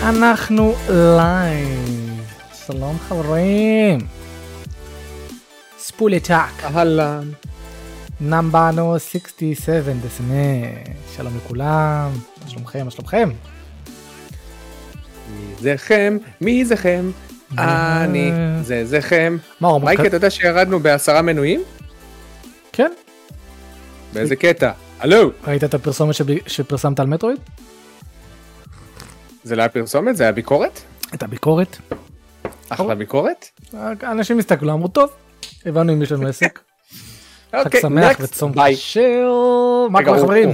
ואנחנו לייב. שלום חברים. ספולי טאק. אהלן. נמבנו 67 דסנה. שלום לכולם. מה שלומכם? מה שלומכם? מי זכם? מי זכם? אני. זה זכם. מה הוא מייקי, אתה יודע שירדנו בעשרה מנויים? כן. באיזה קטע? הלו! ראית את הפרסומת שפרסמת על מטרואיד? זה לא היה פרסומת? זה היה ביקורת? את הביקורת. אחלה ביקורת? אנשים הסתכלו אמרו טוב הבנו אם יש לנו עסק. חג אוקיי, שמח. וצום. כשר. מה קורה חברים?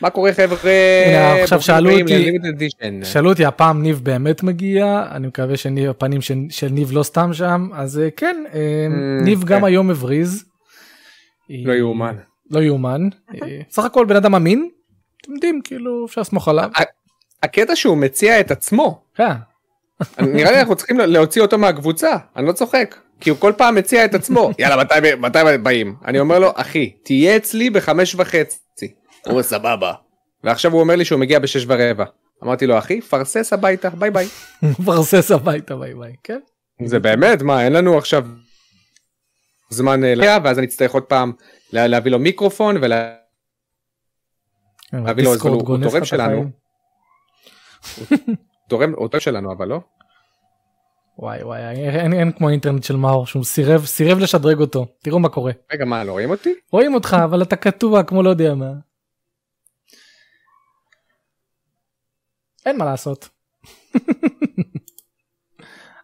מה קורה חבר'ה? עכשיו שאלו אותי-. שאלו אותי הפעם ניב באמת מגיע אני מקווה שהפנים של, ניב לא סתם שם אז אה, כן אה, Mm, ניב גם כן. היום הבריז. לא יאומן. לא יאומן. אה, סך הכל בן אדם אמין. אתם יודעים כאילו אפשר לסמוך עליו. הקטע שהוא מציע את עצמו, אה, נראה לי אנחנו צריכים להוציא אותו מהקבוצה, אני לא צוחק. כי הוא כל פעם מציע את עצמו, יאללה מתי, מתי באים? אני אומר לו, אחי, תהיה אצלי בחמש וחצי. הוא אומר סבבה. ועכשיו הוא אומר לי שהוא מגיע בשש ורבע. אמרתי לו, אחי, פרסס הביתה, ביי ביי. פרסס הביתה ביי ביי. כן. זה באמת, מה, אין לנו עכשיו זמן אה, ואז אני אצטרך עוד פעם לה- להביא לו מיקרופון ולהביא לו, אז דיסקורד הוא- תורם שלנו. תורם, הוא תורם שלנו, אבל לא? וואי וואי אין, אין כמו אינטרנט של מאור שהוא סירב סירב לשדרג אותו תראו מה קורה רגע, מה, לא רואים אותי? רואים אותך אבל אתה קטוע כמו לא יודע מה. אין מה לעשות.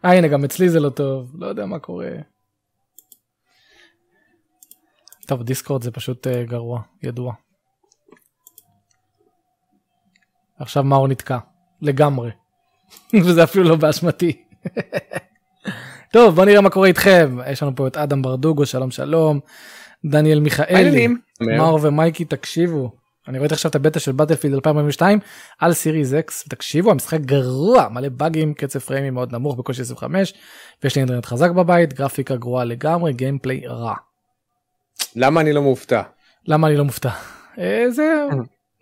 אה הנה גם אצלי זה לא טוב לא יודע מה קורה. טוב דיסקורד זה פשוט uh, גרוע ידוע. עכשיו מאור נתקע לגמרי וזה אפילו לא באשמתי. טוב בוא נראה מה קורה איתכם יש לנו פה את אדם ברדוגו שלום שלום דניאל מיכאלי? מאור ומייקי תקשיבו אני רואה עכשיו את הבטא של בטלפילד 2042 על Series X תקשיבו המשחק גרוע מלא באגים קצב פריימים מאוד נמוך בקושי 25 ויש לי אינטרנט חזק בבית גרפיקה גרועה לגמרי gameplay רע. למה אני לא מופתע? למה אני לא מופתע? אה, זה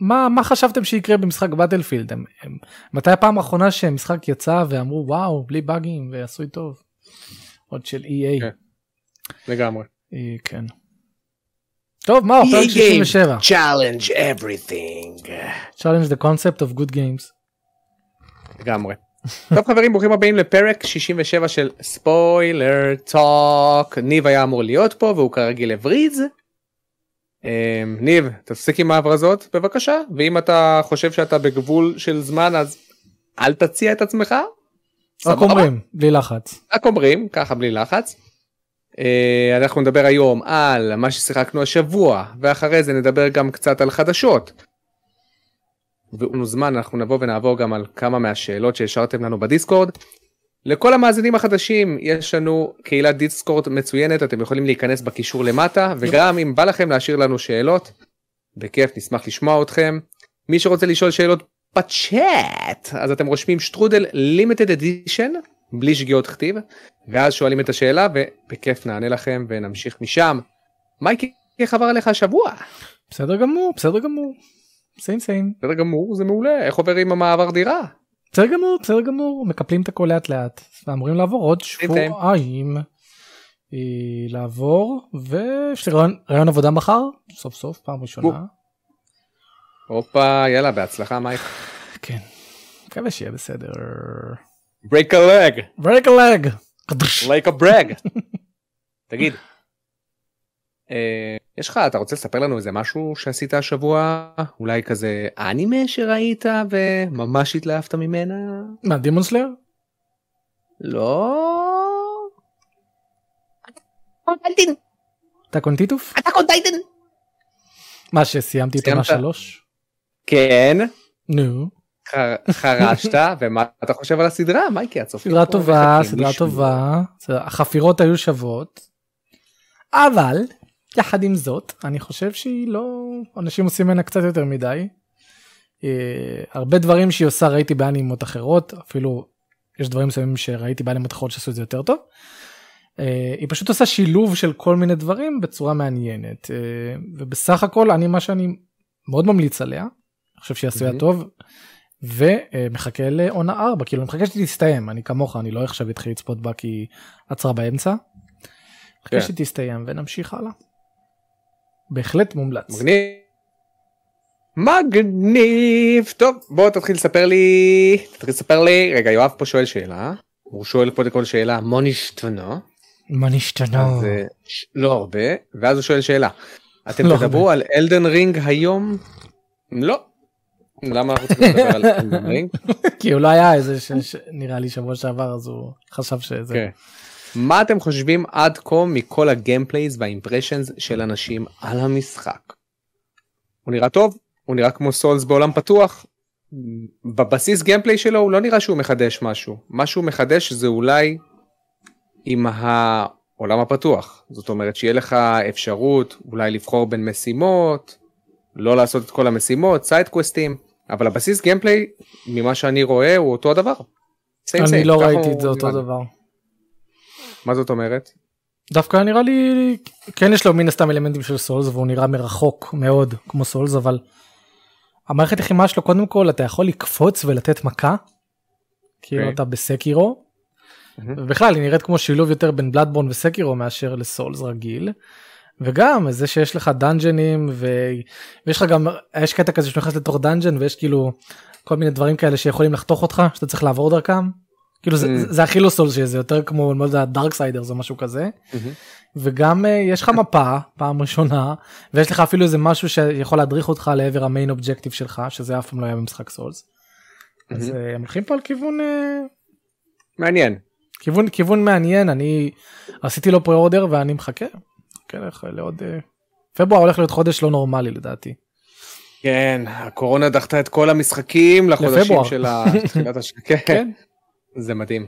מה מה חשבתם שיקרה במשחק בטלפילד הם, הם, מתי הפעם האחרונה שמשחק יצא ואמרו וואו בלי באגים ועשוי טוב. עוד של EA. כן. לגמרי. אה, כן. טוב מאור פרק 67. challenge everything. challenge the concept of good games. לגמרי. טוב חברים ברוכים הבאים לפרק 67 של ספוילר טוק ניב היה אמור להיות פה והוא כרגיל הבריז. אמ, ניב תפסיק עם ההברזות בבקשה ואם אתה חושב שאתה בגבול של זמן אז אל תציע את עצמך. רק? אומרים בלי לחץ. רק אומרים ככה בלי לחץ. אה, אנחנו נדבר היום על מה ששיחקנו השבוע ואחרי זה נדבר גם קצת על חדשות. ואנו זמן אנחנו נבוא ונעבור גם על כמה מהשאלות שהשארתם לנו בדיסקורד. לכל המאזינים החדשים יש לנו קהילת דיסקורד מצוינת אתם יכולים להיכנס בקישור למטה וגם אם בא לכם להשאיר לנו שאלות בכיף נשמח לשמוע אתכם. מי שרוצה לשאול שאלות בצ'אט אז אתם רושמים שטרודל לימיטד אדישן בלי שגיאות כתיב ואז שואלים את השאלה ובכיף נענה לכם ונמשיך משם. מייקי איך עבר עליך השבוע? בסדר גמור בסדר גמור. סיים סיים. בסדר גמור זה מעולה איך עובר עם המעבר דירה? בסדר גמור בסדר גמור מקפלים את הכל לאט לאט. ואמורים לעבור עוד שבועיים. אה, לעבור ויש לי רעיון עבודה מחר סוף סוף פעם ראשונה. הופה יאללה בהצלחה מייק. כן. מקווה שיהיה בסדר. break a leg break a leg. like a brag. תגיד. אה, יש לך אתה רוצה לספר לנו איזה משהו שעשית השבוע אולי כזה אנימה שראית וממש התלהבת ממנה? מה דימון סלאר? לא. אתה קונטיטוף? אתה קונטייטן. מה שסיימתי את עונה? שלוש? כן נו. חרשת ומה אתה חושב על הסדרה מייקי הצופים סדרה טובה סדרה. טובה החפירות היו שוות. אבל יחד עם זאת אני חושב שהיא לא אנשים עושים ממנה קצת יותר מדי. אה, הרבה דברים שהיא עושה ראיתי באנימות אחרות אפילו יש דברים מסוימים שראיתי באנימות אחרות שעשו את זה יותר טוב. אה, היא פשוט עושה שילוב של כל מיני דברים בצורה מעניינת אה, ובסך הכל אני מה שאני מאוד ממליץ עליה. אני חושב שהיא עשויה מהמם. טוב ומחכה לעונה 4 כאילו אני מחכה שתסתיים אני כמוך אני לא עכשיו אתחיל לצפות בה כי עצרה באמצע. מחכה כן. שתסתיים ונמשיך הלאה. בהחלט מומלץ. מגניב. מגניב. טוב, בוא תתחיל לספר לי, תתחיל לספר לי, רגע, יואב פה שואל שאלה. הוא שואל קודם כל שאלה, מה נשתנה? מה נשתנה? אז אה, ש- לא הרבה, ואז הוא שואל שאלה. אתם לא תדברו על אלדן רינג היום? לא. למה אנחנו צריכים לדבר על אלדן רינג? כי הוא לא היה איזה ש- ש- נראה לי שבוע שעבר אז הוא חשב שזה. כן. מה אתם חושבים עד כה מכל ה gameplays וה impressions של אנשים על המשחק? הוא נראה טוב, הוא נראה כמו סולס בעולם פתוח. בבסיס gameplay שלו הוא לא נראה שהוא מחדש משהו. מה שהוא מחדש זה אולי עם העולם הפתוח. זאת אומרת שיהיה לך אפשרות אולי לבחור בין משימות, לא לעשות את כל המשימות, side quest ים, אבל הבסיס gameplay ממה שאני רואה הוא אותו הדבר. Same אני same, לא ראיתי את זה אותו. דבר. מה זאת אומרת? דווקא נראה לי כן יש לו מן הסתם אלמנטים של Souls והוא נראה מרחוק מאוד כמו Souls אבל המערכת לחימה שלו קודם כל אתה יכול לקפוץ ולתת מכה. כאילו אוקיי. אתה ב Sekiro. מהמם. ובכלל היא נראית כמו שילוב יותר בין Bloodborne ו Sekiro מאשר ל Souls רגיל. וגם זה שיש לך dungeon ים ו... ויש לך גם יש קטע כזה שאתה נכנס לתוך dungeon ויש כאילו כל מיני דברים כאלה שיכולים לחתוך אותך שאתה צריך לעבור דרכם. כאילו זה, Mm. זה הכי לא Souls שזה יותר כמו לא יודע Darksiders זה משהו כזה. וגם uh, יש לך מפה פעם ראשונה ויש לך אפילו איזה משהו שיכול להדריך אותך לעבר המיין אובג'קטיב שלך שזה אף פעם לא היה במשחק סולס. אז מהמם. uh, הם הולכים פה על כיוון מעניין. כיוון כיוון מעניין אני עשיתי לו פרה אורדר ואני מחכה. כן, לעוד פברואר הולך להיות חודש לא נורמלי לדעתי. כן, הקורונה דחתה את כל המשחקים לחודשים. של ה- תחילת השנה. כן, כן. זה מדהים.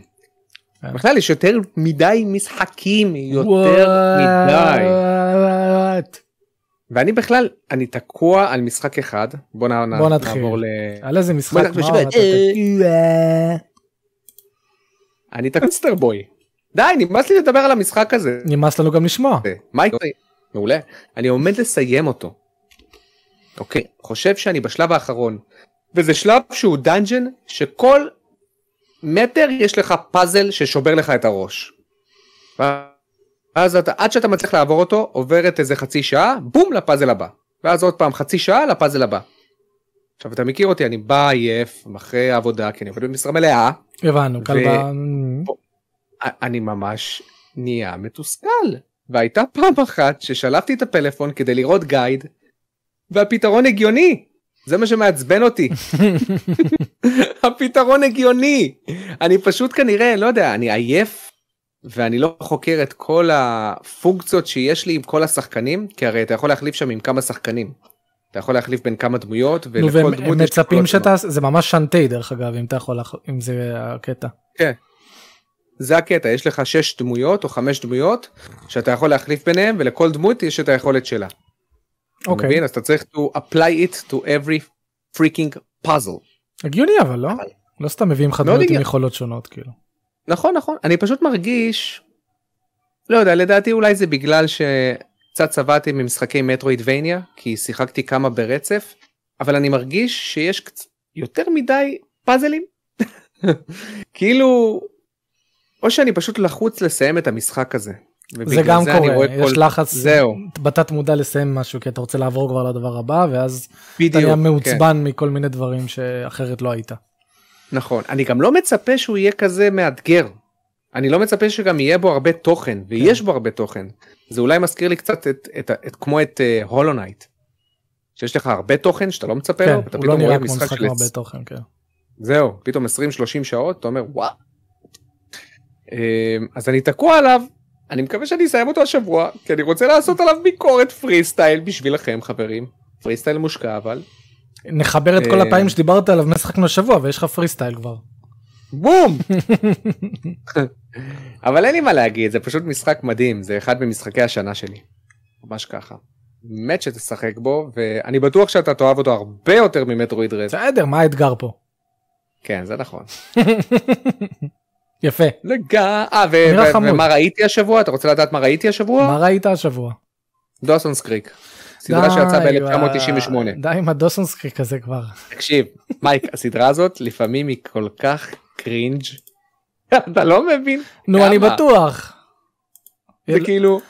כן. בכלל יש יותר מדי משחקים, יותר מדי. ואני בכלל, אני תקוע על משחק אחד. בוא נ- בוא נתחיל. נעבור ל... על איזה משחק? אני Monster Boy. די, נמאס לי לדבר על המשחק הזה. נמאס לנו גם לשמוע. יקרה? מעולה. אני עומד לסיים אותו. אוקיי, חושב שאני בשלב האחרון. וזה שלב שהוא dungeon שכל מטר יש לך פאזל ששובר לך את הראש. ואז אתה, עד שאתה מצליח לעבור אותו, עוברת איזה חצי שעה, בום לפאזל הבא. ואז עוד פעם חצי שעה לפאזל הבא. עכשיו אתה מכיר אותי, אני בא עייף, אחרי העבודה, כי אני עובד במשרה מלאה, הבנו כלבה. אני ממש נהיה מתוסכל. והייתה פעם אחת ששלפתי את הפלאפון כדי לראות גייד, והפתרון הגיוני. זה מה שמעצבן אותי. הפתרון הגיוני. אני פשוט כנראה, לא יודע, אני עייף, ואני לא חוקר את כל הפונקציות שיש לי עם כל השחקנים, כי הרי אתה יכול להחליף שם עם כמה שחקנים. אתה יכול להחליף בין כמה דמויות, נו ולכל והם דמות יש מצפים. שאתה זה ממש שנטי דרך אגב אם אתה יכול אם זה הקטע. זה הקטע, יש לך שש דמויות או חמש דמויות, שאתה יכול להחליף ביניהם, ולכל דמות יש את היכולת שלה. אתה אוקיי. מבין? אז אתה צריך to apply it to every freaking puzzle. הגיוני אבל לא? לא סתם מביאים לך דמויות עם. יכולות שונות כאילו. נכון נכון אני פשוט מרגיש לא יודע לדעתי אולי זה בגלל שקצת צבעתי ממשחקי מטרואידבניה כי שיחקתי כמה ברצף אבל אני מרגיש שיש קצ... יותר מדי פאזלים כאילו או שאני פשוט לחוץ לסיים את המשחק הזה. זה גם אני קורה יש כל- לחץ זהו בתת מודע לסיים משהו כי אתה רוצה לעבור כבר לדבר הבא ואז אתה בדיוק נהיה כן. מעוצבן מכל מיני דברים שאחרת לא היית. נכון אני גם לא מצפה שהוא יהיה כזה מאתגר. אני לא מצפה שגם יהיה בו הרבה תוכן ויש בו הרבה תוכן. זה אולי מזכיר לי קצת את, את, את, את כמו את Hollow Knight. שיש לך הרבה תוכן שאתה לא מצפה כן, לו ואתה הוא לא פתאום רואה משחק של הרבה. תוכן. כן. זהו פתאום 20-30 שעות אתה אומר וואו. אמ, אז אני תקוע עליו אני מקווה שאני אסיים אותו השבוע כי אני רוצה לעשות עליו ביקורת פרי סטייל בשבילכם חברים. פרי סטייל מושקע אבל. נחבר את כל אה, הפעמים שדיברת עליו משחקנו השבוע ויש לך פרי סטייל כבר. בום! אבל אין לי מה להגיד, זה פשוט משחק מדהים, זה אחד ממשחקי השנה שלי. ממש ככה. באמת שתשחק בו, ואני בטוח שאתה תאהב אותו הרבה יותר מ Metroid Dread. בסדר מה האתגר פה. כן, זה נכון. יפה. לג... אה. ומה ראיתי השבוע? אתה רוצה לדעת מה ראיתי השבוע? מה ראית השבוע? Dawson's Creek. סדרה שיצאה די, ב-1998. די עם ה Dawson's Creek הזה כבר. תקשיב, מייק, הסדרה הזאת לפעמים היא כל כך cringe. אתה לא מבין? נו אני? בטוח. זה כאילו,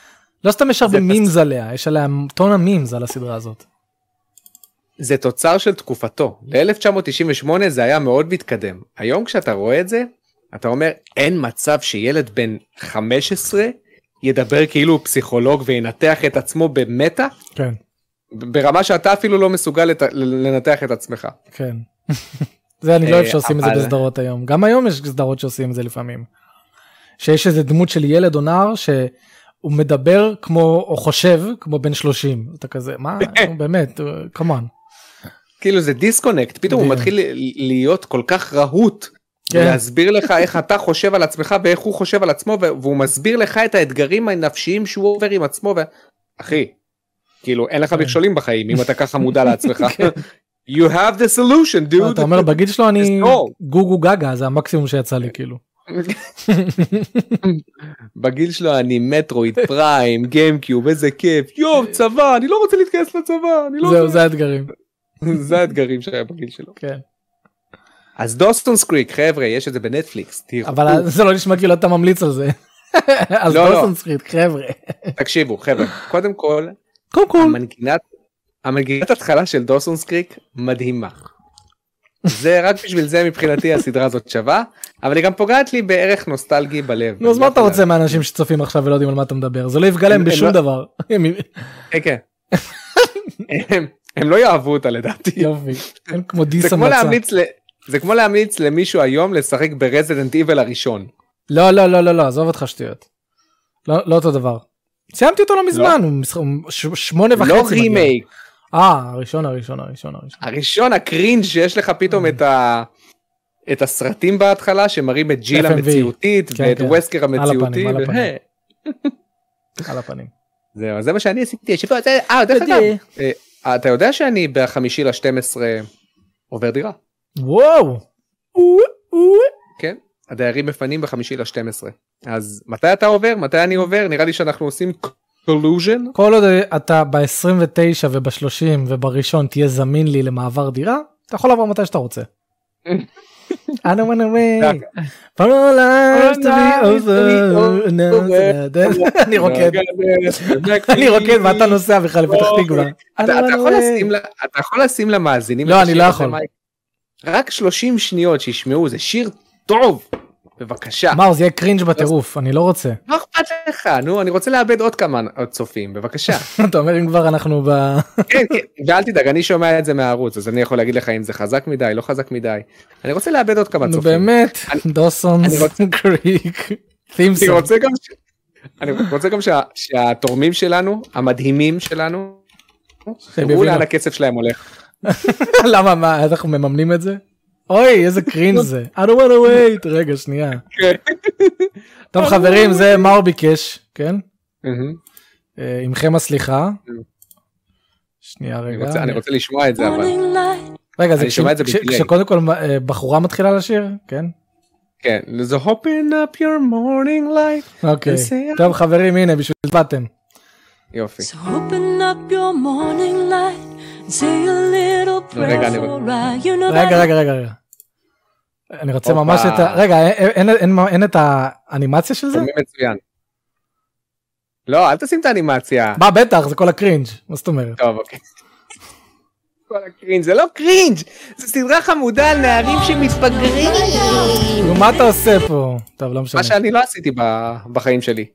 לא סתם יש הרבה memes עליה, יש עליה טון ה memes על הסדרה הזאת. זה תוצר של תקופתו. ל-1998 זה היה מאוד מתקדם. היום כשאתה רואה את זה, אתה אומר, אין מצב שילד בן 15 ידבר כאילו הוא פסיכולוג וינתח את עצמו במטה, כן, ברמה שאתה אפילו לא מסוגל לת... לנתח את עצמך. כן. זה אני לא אוהב אה, שעושים את זה בסדרות היום. גם היום יש סדרות שעושים את זה לפעמים. שיש איזה דמות של ילד או נער שהוא מדבר כמו או חושב כמו בן 30 אתה כזה מה באמת כמובן כאילו זה דיסקונקט, פתאום הוא. מתחיל להיות כל כך רהוט. כן. להסביר לך איך אתה חושב על עצמך ואיך הוא חושב על עצמו והוא מסביר לך את האתגרים הנפשיים שהוא עובר עם עצמו ו... אחי, כאילו אין לך כן. מכשולים בחיים אם אתה ככה מודע לעצמך. כן. you have the solution dude. אתה אומר בגיל שלו אני. גוגו גגה זה המקסימום שיצא לי כאילו. בגיל שלו אני מטרואיד פריים גיימקיוב איזה כיף יואו צבא אני לא רוצה להתגייס לצבא אני לא זהו. זה האתגרים. זה האתגרים שהיה בגיל שלו. כן. אז Dawson's Creek חבר'ה יש את זה בנטפליקס תראו. אבל זה לא נשמע כאילו אתה ממליץ על זה. אז לא, לא. Dawson's סטריט חבר'ה. תקשיבו חבר'ה קודם כל קודם כל המנגינת המנגינת התחלה של Dawson's Creek מדהימה. זה רק בשביל זה מבחינתי הסדרה הזאת שווה אבל היא גם פוגעת לי בערך נוסטלגי בלב. נו אז מה אתה רוצה מאנשים שצופים עכשיו ולא יודעים על מה אתה מדבר זה לא יפגע להם הם- הם בשום לא- דבר. הם- כן כן. הם- לא יאהבו אותה לדעתי. יופי. כמו dis המלצה. זה כמו להמליץ למישהו היום לשחק ב Resident Evil הראשון. לא לא לא לא לא עזוב אותך שטויות. לא לא אותו דבר. סיימתי אותו לא מזמן הוא משחק- ש- שמונה וחצי. לא. רימייק. אה הראשון הראשון הראשון הראשון. הראשון ה cringe שיש לך פתאום את ה... את הסרטים בהתחלה שמראים את ג'יל. המציאותית כן, ואת כן. Wesker המציאותי. על הפנים. על הפנים. זהו, זה מה שאני עשיתי. שבוע, זה- אה, דרך אגב, אה, אתה יודע שאני בחמישי ל-12 עובר דירה. וואו. כן? הדיירים מפנים בחמישי ל-12. אז מתי אתה עובר? מתי אני עובר? נראה לי שאנחנו עושים collision. כל עוד אתה ב-29 וב-30 ובראשון תהיה זמין לי למעבר דירה אתה יכול לעבור מתי שאתה רוצה. I don't wanna wait for all lives to be over. אני רוקד אני רוקד ואתה נוסע בכלל לפתח תקווה. I אתה יכול. לשים למאזינים. לא, אני לא יכול. רק 30 שניות שישמעו זה שיר טוב. בבקשה. מה זה יהיה קרינג' בטירוף אני לא רוצה. לא אכפת לך נו אני רוצה לאבד עוד כמה צופים בבקשה. אתה אומר אם כבר אנחנו ב... כן, כן, ואל תדאג אני שומע את זה מהערוץ אז אני יכול להגיד לך אם זה חזק מדי לא חזק מדי. אני רוצה לאבד עוד כמה נו צופים. באמת אני- דוסון קריק. אני. רוצה גם ש- אני רוצה גם שה- שהתורמים שלנו המדהימים שלנו. יראו לאן. הכסף שלהם הולך. למה מה אנחנו מממנים את זה? אוי איזה קרינג' זה. I don't wanna wait רגע שנייה. טוב חברים זה מה הוא ביקש כן. אה, עמכם הסליחה. שנייה רגע. אני רוצה לשמוע את זה אבל. רגע זה. כשקודם כל אה, בחורה מתחילה לשיר כן כן. זה open up your morning light. אוקיי טוב חברים הנה בשביל זה באתם. יופי. so open up your morning light and say a little רגע, prayer אני- for I. You know רגע that רגע רגע. אני רוצה. ממש את ה... רגע אין- את האנימציה של זה? מצוין. לא אל תשים את האנימציה. מה בטח זה כל ה cringe מה זאת אומרת? טוב אוקיי. כל ה cringe זה לא cringe זה סדרה חמודה על נערים שמתבגרים. נו מה אתה עושה פה? טוב לא משנה. מה שאני לא עשיתי בחיים שלי.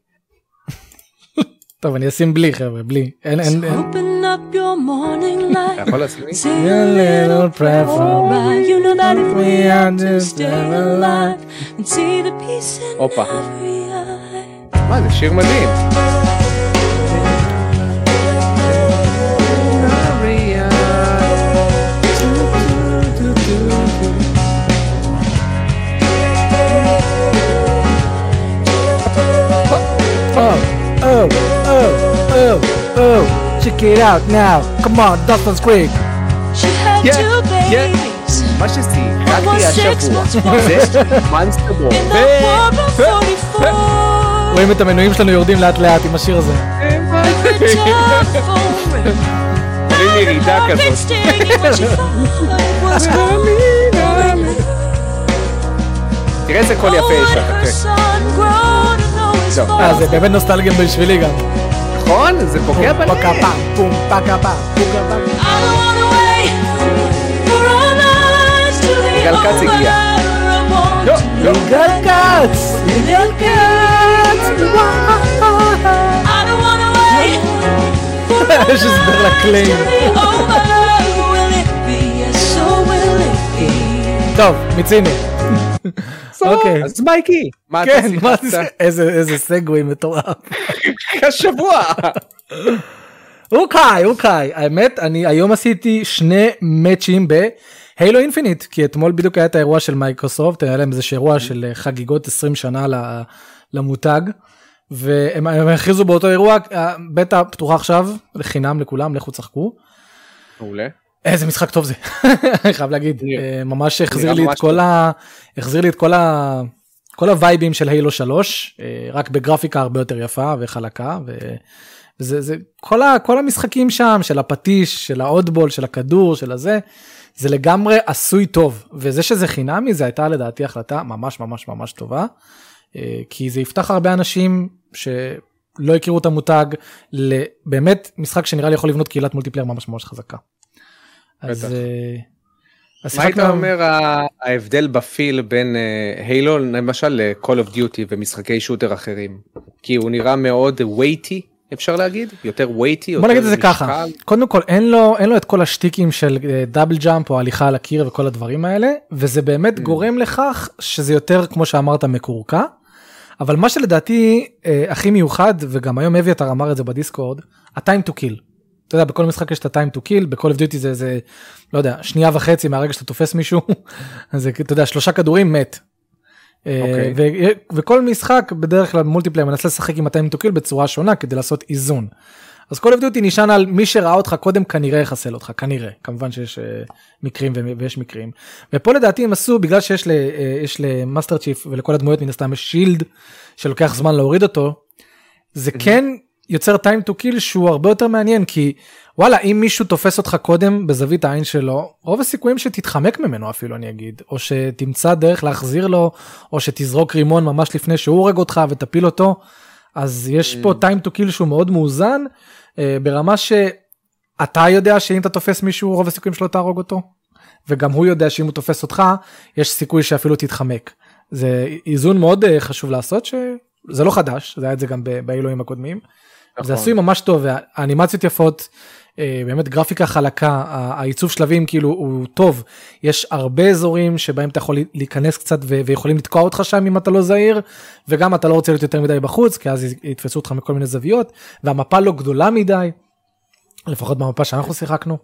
טוב אני אשים בלי חבר'ה בלי. אין אין אין. open up your morning אתה light יכול לשים לי? say A a little little prayer prayer for for I. You know that if we we are are to just stay alive. alive and see the peace in הופה. every eye. מה זה שיר מדהים. Oh oh oh oh oh Check it out now come on Dustin's quick. She had Yeah, two yeah. babies מה ששיחקתי was six השבוע זה 44. רואים את המנויים שלנו יורדים לאט לאט עם השיר הזה. Rang. ירידה כזאת. תראה איזה קול Oh, יפה יש לך, כן. אה, זה. באמת נוסטלגיה בשבילי גם. נכון? זה פוגע בלב. פקה פעם, פום פקה פעם, פוקה פעם. יגאל כץ. הגיע. לא, כץ! יגאל כץ! יש הסבר our lives לקליים. to be over. Will it be? Yes, or will it be. טוב, מיצינו. אוקיי. אז מייקי, מה אתה כן, איזה segue מטורף. השבוע. אוקיי, אוקיי. האמת, אני היום עשיתי שני match ים ב Halo Infinite, כי אתמול בדיוק היה את האירוע של מייקרוסופט, היה להם איזה אירוע של אה, חגיגות 20 שנה למותג, והם הם הכריזו באותו אירוע, בטא פתוחה עכשיו, לחינם לכולם, לכו תשחקו. מעולה. איזה משחק טוב זה, אני חייב להגיד, אה, ממש החזיר לי את כל. ה... החזיר לי את כל ה... כל הווייבים של הילו 3, אה, רק בגרפיקה הרבה יותר יפה וחלקה. וזה זה כל, ה... כל המשחקים שם, של הפטיש, של האודבול, של הכדור, של הזה, זה לגמרי עשוי טוב, וזה שזה חינמי זה הייתה לדעתי החלטה ממש ממש ממש טובה, אה, כי זה יפתח הרבה אנשים שלא הכירו את המותג, לבאמת משחק שנראה לי יכול לבנות קהילת multiplayer ממש ממש חזקה. בטח. אה, אז מה היית אומר ההבדל ב feel בין Halo למשל ל-Call of Duty ומשחקי shooter אחרים? כי הוא נראה מאוד weighty אפשר להגיד? יותר weighty? בוא נגיד את זה ככה, קודם כל אין לו, אין לו את כל השטיקים של double jump או הליכה על הקיר וכל הדברים האלה, וזה באמת גורם לכך שזה יותר כמו שאמרת מקורקע, אבל מה שלדעתי אה, הכי מיוחד, וגם היום אביתר אמר את זה בדיסקורד, ה-time to kill. אתה יודע, בכל משחק יש את ה-time to kill, בכל of duty זה, זה, לא יודע, שנייה וחצי מהרגע שאתה תופס מישהו, אז אתה יודע, שלושה כדורים מת. אה, אוקיי. ו- וכל משחק בדרך כלל מולטיפלייר מנסה לשחק עם ה-time to kill בצורה שונה כדי לעשות איזון. אז כל of duty נשען על מי שראה אותך קודם כנראה יחסל אותך כנראה כמובן שיש אה, מקרים ו- ויש מקרים ופה לדעתי הם עשו בגלל שיש ל- אה, יש למאסטר צ'יפ ולכל הדמויות מן הסתם יש שילד שלוקח זמן להוריד אותו זה כן יוצר time to kill שהוא הרבה יותר מעניין כי וואלה אם מישהו תופס אותך קודם בזווית העין שלו רוב הסיכויים שתתחמק ממנו אפילו אני אגיד או שתמצא דרך להחזיר לו או שתזרוק רימון ממש לפני שהוא הורג אותך ותפיל אותו אז יש פה time to kill שהוא מאוד מאוזן אה, ברמה שאתה יודע שאם אתה תופס מישהו רוב הסיכויים שלא תהרוג אותו וגם הוא יודע שאם הוא תופס אותך יש סיכוי שאפילו תתחמק. זה איזון מאוד אה, חשוב לעשות שזה לא חדש זה היה את זה גם באלוהים הקודמים. נכון. זה עשוי ממש טוב והאנימציות יפות אה, באמת גרפיקה חלקה העיצוב שלבים כאילו הוא טוב יש הרבה אזורים שבהם אתה יכול להיכנס קצת ויכולים לתקוע אותך שם אם אתה לא זהיר וגם אתה לא רוצה להיות יותר מדי בחוץ כי אז יתפסו אותך מכל מיני זוויות והמפה לא גדולה מדי לפחות במפה שאנחנו שיחקנו.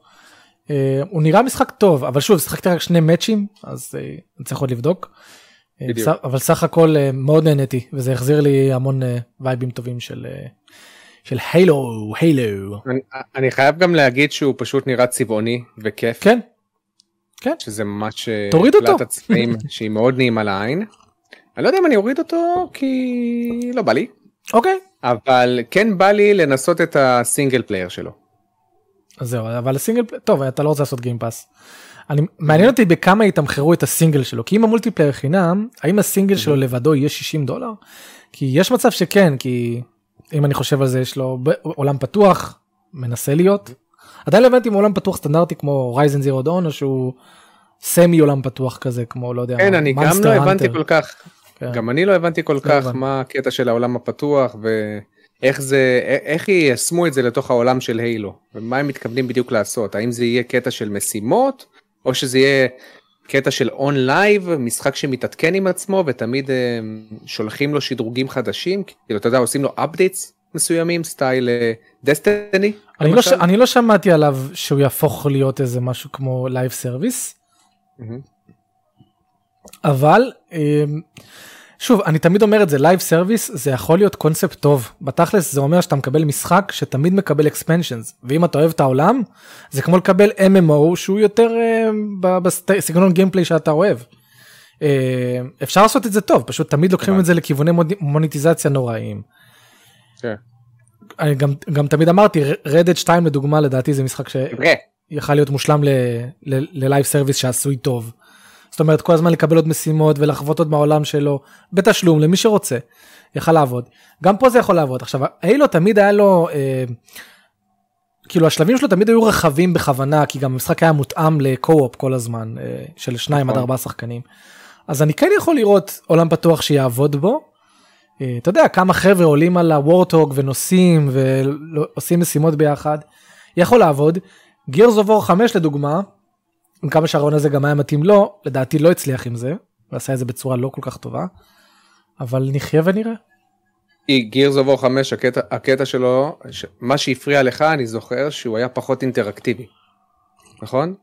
אה, הוא נראה משחק טוב אבל שוב שיחקתי רק שני מאצ'ים אז אה, אני צריך עוד לבדוק. בדיוק. אבל סך הכל אה, מאוד נהניתי וזה החזיר לי המון אה, וייבים טובים של אה, של הילו הילו אני- אני חייב גם להגיד שהוא פשוט נראה צבעוני וכיף. כן שזה ממש אה, תוריד אותו. פלט הצבעים שהיא מאוד נעימה לעין. אני לא יודע אם אני אוריד אותו כי לא בא לי אוקיי אבל כן בא לי לנסות את ה single player שלו. אז זהו אבל ה single pl- טוב אתה לא רוצה לעשות Game Pass. אני מעניין אותי בכמה יתמחרו את הסינגל שלו כי אם ה multiplayer חינם האם הסינגל שלו לבדו יהיה 60 דולר כי יש מצב שכן כי אם אני חושב על זה יש לו עולם פתוח מנסה להיות. עדיין לא הבנתי אם עולם פתוח סטנדרטי כמו Horizon Zero Dawn או שהוא semi עולם פתוח כזה כמו לא יודע כן מה, אני גם לא הבנתי. כל כך כן. גם אני לא הבנתי כל כך הבנתי. מה הקטע של העולם הפתוח ואיך זה איך יישמו את זה לתוך העולם של Halo ומה הם מתכוונים בדיוק לעשות האם זה יהיה קטע של משימות או שזה יהיה קטע של on live משחק שמתעדכן עם עצמו ותמיד אה, שולחים לו שדרוגים חדשים כאילו אתה יודע עושים לו updates מסוימים סטייל Destiny. אני לא, ש... אני לא שמעתי עליו שהוא יהפוך להיות איזה משהו כמו live service אבל אמ, שוב אני תמיד אומר את זה live service זה יכול להיות קונספט טוב בתכלס זה אומר שאתה מקבל משחק שתמיד מקבל expansions ואם אתה אוהב את העולם זה כמו לקבל MMO שהוא יותר ב- בסגנון gameplay שאתה אוהב. אמ, אפשר לעשות את זה טוב פשוט תמיד לוקחים את זה לכיווני מוני- מוניטיזציה נוראיים. כן. אני גם, גם תמיד אמרתי, Red Dead 2 לדוגמה, לדעתי זה משחק שיכל להיות מושלם ל live service שעשוי טוב. זאת אומרת, כל הזמן לקבל עוד משימות ולחוות עוד מהעולם שלו, בתשלום, למי שרוצה. יכל לעבוד. גם פה זה יכול לעבוד. עכשיו, Halo תמיד היה לו, אה, כאילו השלבים שלו תמיד היו רחבים בכוונה, כי גם המשחק היה מותאם ל co-op כל הזמן, אה, של שניים עד נכון. ארבעה שחקנים. אז אני כן יכול לראות עולם פתוח שיעבוד בו. אה, אתה יודע, כמה חבר'ה עולים על ה Warthog ונוסעים ועושים משימות ביחד. יכול לעבוד. Gears of War 5 לדוגמה, עם כמה שהרעיון הזה גם היה מתאים לו, לדעתי לא הצליח עם זה, הוא עשה את זה בצורה לא כל כך טובה. אבל נחיה ונראה. Gears of 5 הקטע, הקטע שלו, ש... מה שהפריע לך אני זוכר שהוא היה פחות אינטראקטיבי, נכון?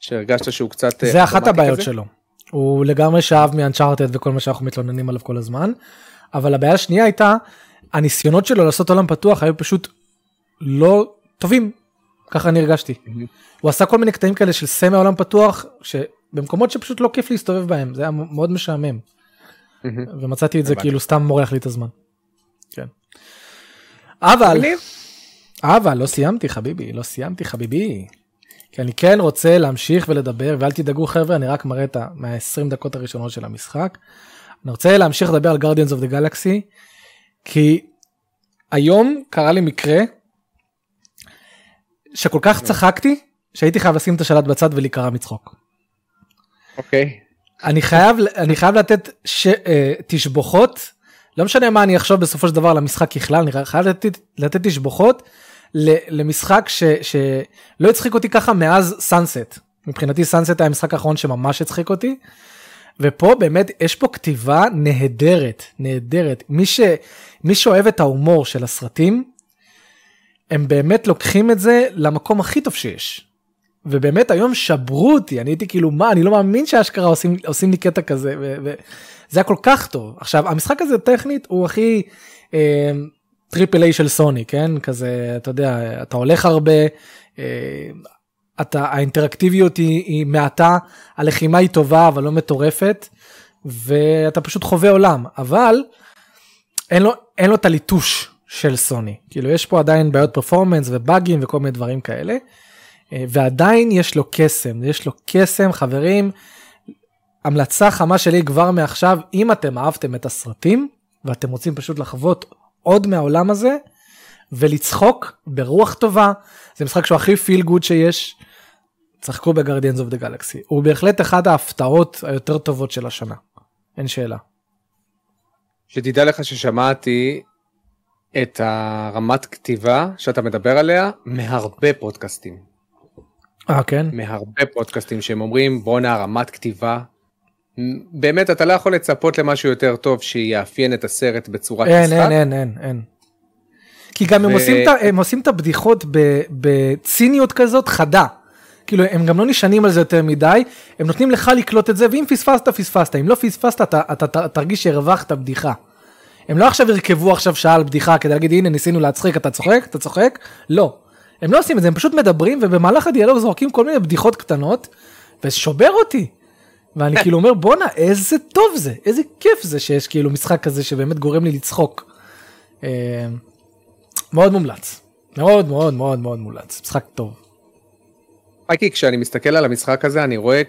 שהרגשת שהוא קצת... אה, זה אחת הבעיות כזה? שלו. הוא לגמרי שאב מ Uncharted וכל מה שאנחנו מתלוננים עליו כל הזמן. אבל הבעיה השנייה הייתה, הניסיונות שלו לעשות עולם פתוח היו פשוט לא טובים. ככה אני הרגשתי. הוא עשה כל מיני קטעים כאלה של סמי עולם פתוח, שבמקומות שפשוט לא כיף להסתובב בהם, זה היה מאוד משעמם. ומצאתי את זה. כאילו סתם מורח לי את הזמן. כן. אבל. אבל לא סיימתי חביבי, לא סיימתי חביבי. כי אני כן רוצה להמשיך ולדבר, ואל תדאגו חבר'ה, אני רק מראה את ה- מה-20 דקות הראשונות של המשחק. אני רוצה להמשיך לדבר על Guardians of the Galaxy, כי היום קרה לי מקרה שכל כך צחקתי, שהייתי חייב לשים את השלט בצד ולהיקרע מצחוק. אוקיי. אני חייב אני חייב לתת ש, אה, תשבוכות לא משנה מה אני אחשוב בסופו של דבר על המשחק ככלל אני חייב לתת, לתת תשבוכות ל, למשחק ש, שלא הצחיק אותי ככה מאז סאנסט מבחינתי Sunset היה המשחק האחרון שממש הצחיק אותי. ופה באמת יש פה כתיבה נהדרת נהדרת מי ש מי שאוהב את ההומור של הסרטים הם באמת לוקחים את זה למקום הכי טוב שיש. ובאמת הם שברו אותי אני הייתי כאילו מה אני לא מאמין שאשכרה עושים עושים לי קטע כזה וזה היה כל כך טוב. עכשיו המשחק הזה טכנית הוא הכי triple A של סוני כן? כזה אתה יודע אתה הולך הרבה אה, אתה האינטראקטיביות היא, היא מעטה הלחימה היא טובה אבל לא מטורפת ואתה פשוט חווה עולם. אבל אין לו אין לו את הליטוש של סוני כאילו יש פה עדיין בעיות פרפורמנס ובאגים וכל מיני דברים כאלה. אה, ועדיין יש לו קסם, יש לו קסם חברים. המלצה חמה שלי כבר מעכשיו, אם אתם אהבתם את הסרטים ואתם רוצים פשוט לחוות עוד מהעולם הזה ולצחוק ברוח טובה, זה משחק שהוא הכי feel good שיש, צחקו בגרדיאנס אוף דה גלקסי. הוא בהחלט אחת ההפתעות היותר טובות של השנה, אין שאלה. שתדע לך ששמעתי את הרמת כתיבה שאתה מדבר עליה מהרבה פודקאסטים. אה כן? מהרבה פודקאסטים שהם אומרים בואנה רמת כתיבה. באמת אתה לא יכול לצפות למשהו יותר טוב שיאפיין את הסרט בצורת אין משחק. אין אין אין אין. כי גם הם ו- עושים את ה- הם עושים את הבדיחות בציניות כזאת חדה. כאילו הם גם לא נשענים על זה יותר מדי הם נותנים לך לקלוט את זה ואם פספסת פספסת אם לא פספסת אתה, אתה, אתה תרגיש שהרווחת בדיחה. הם לא עכשיו ירכבו עכשיו שעה על בדיחה כדי להגיד הנה ניסינו להצחיק אתה צוחק אתה צוחק לא. הם לא עושים את זה הם פשוט מדברים ובמהלך הדיאלוג זורקים כל מיני בדיחות קטנות וזה שובר אותי. ואני כאילו אומר בואנה איזה טוב זה איזה כיף זה שיש כאילו משחק כזה שבאמת גורם לי לצחוק. אה, מאוד מומלץ מאוד מאוד מאוד מאוד מומלץ משחק טוב. פייקי כשאני מסתכל על המשחק הזה אני רואה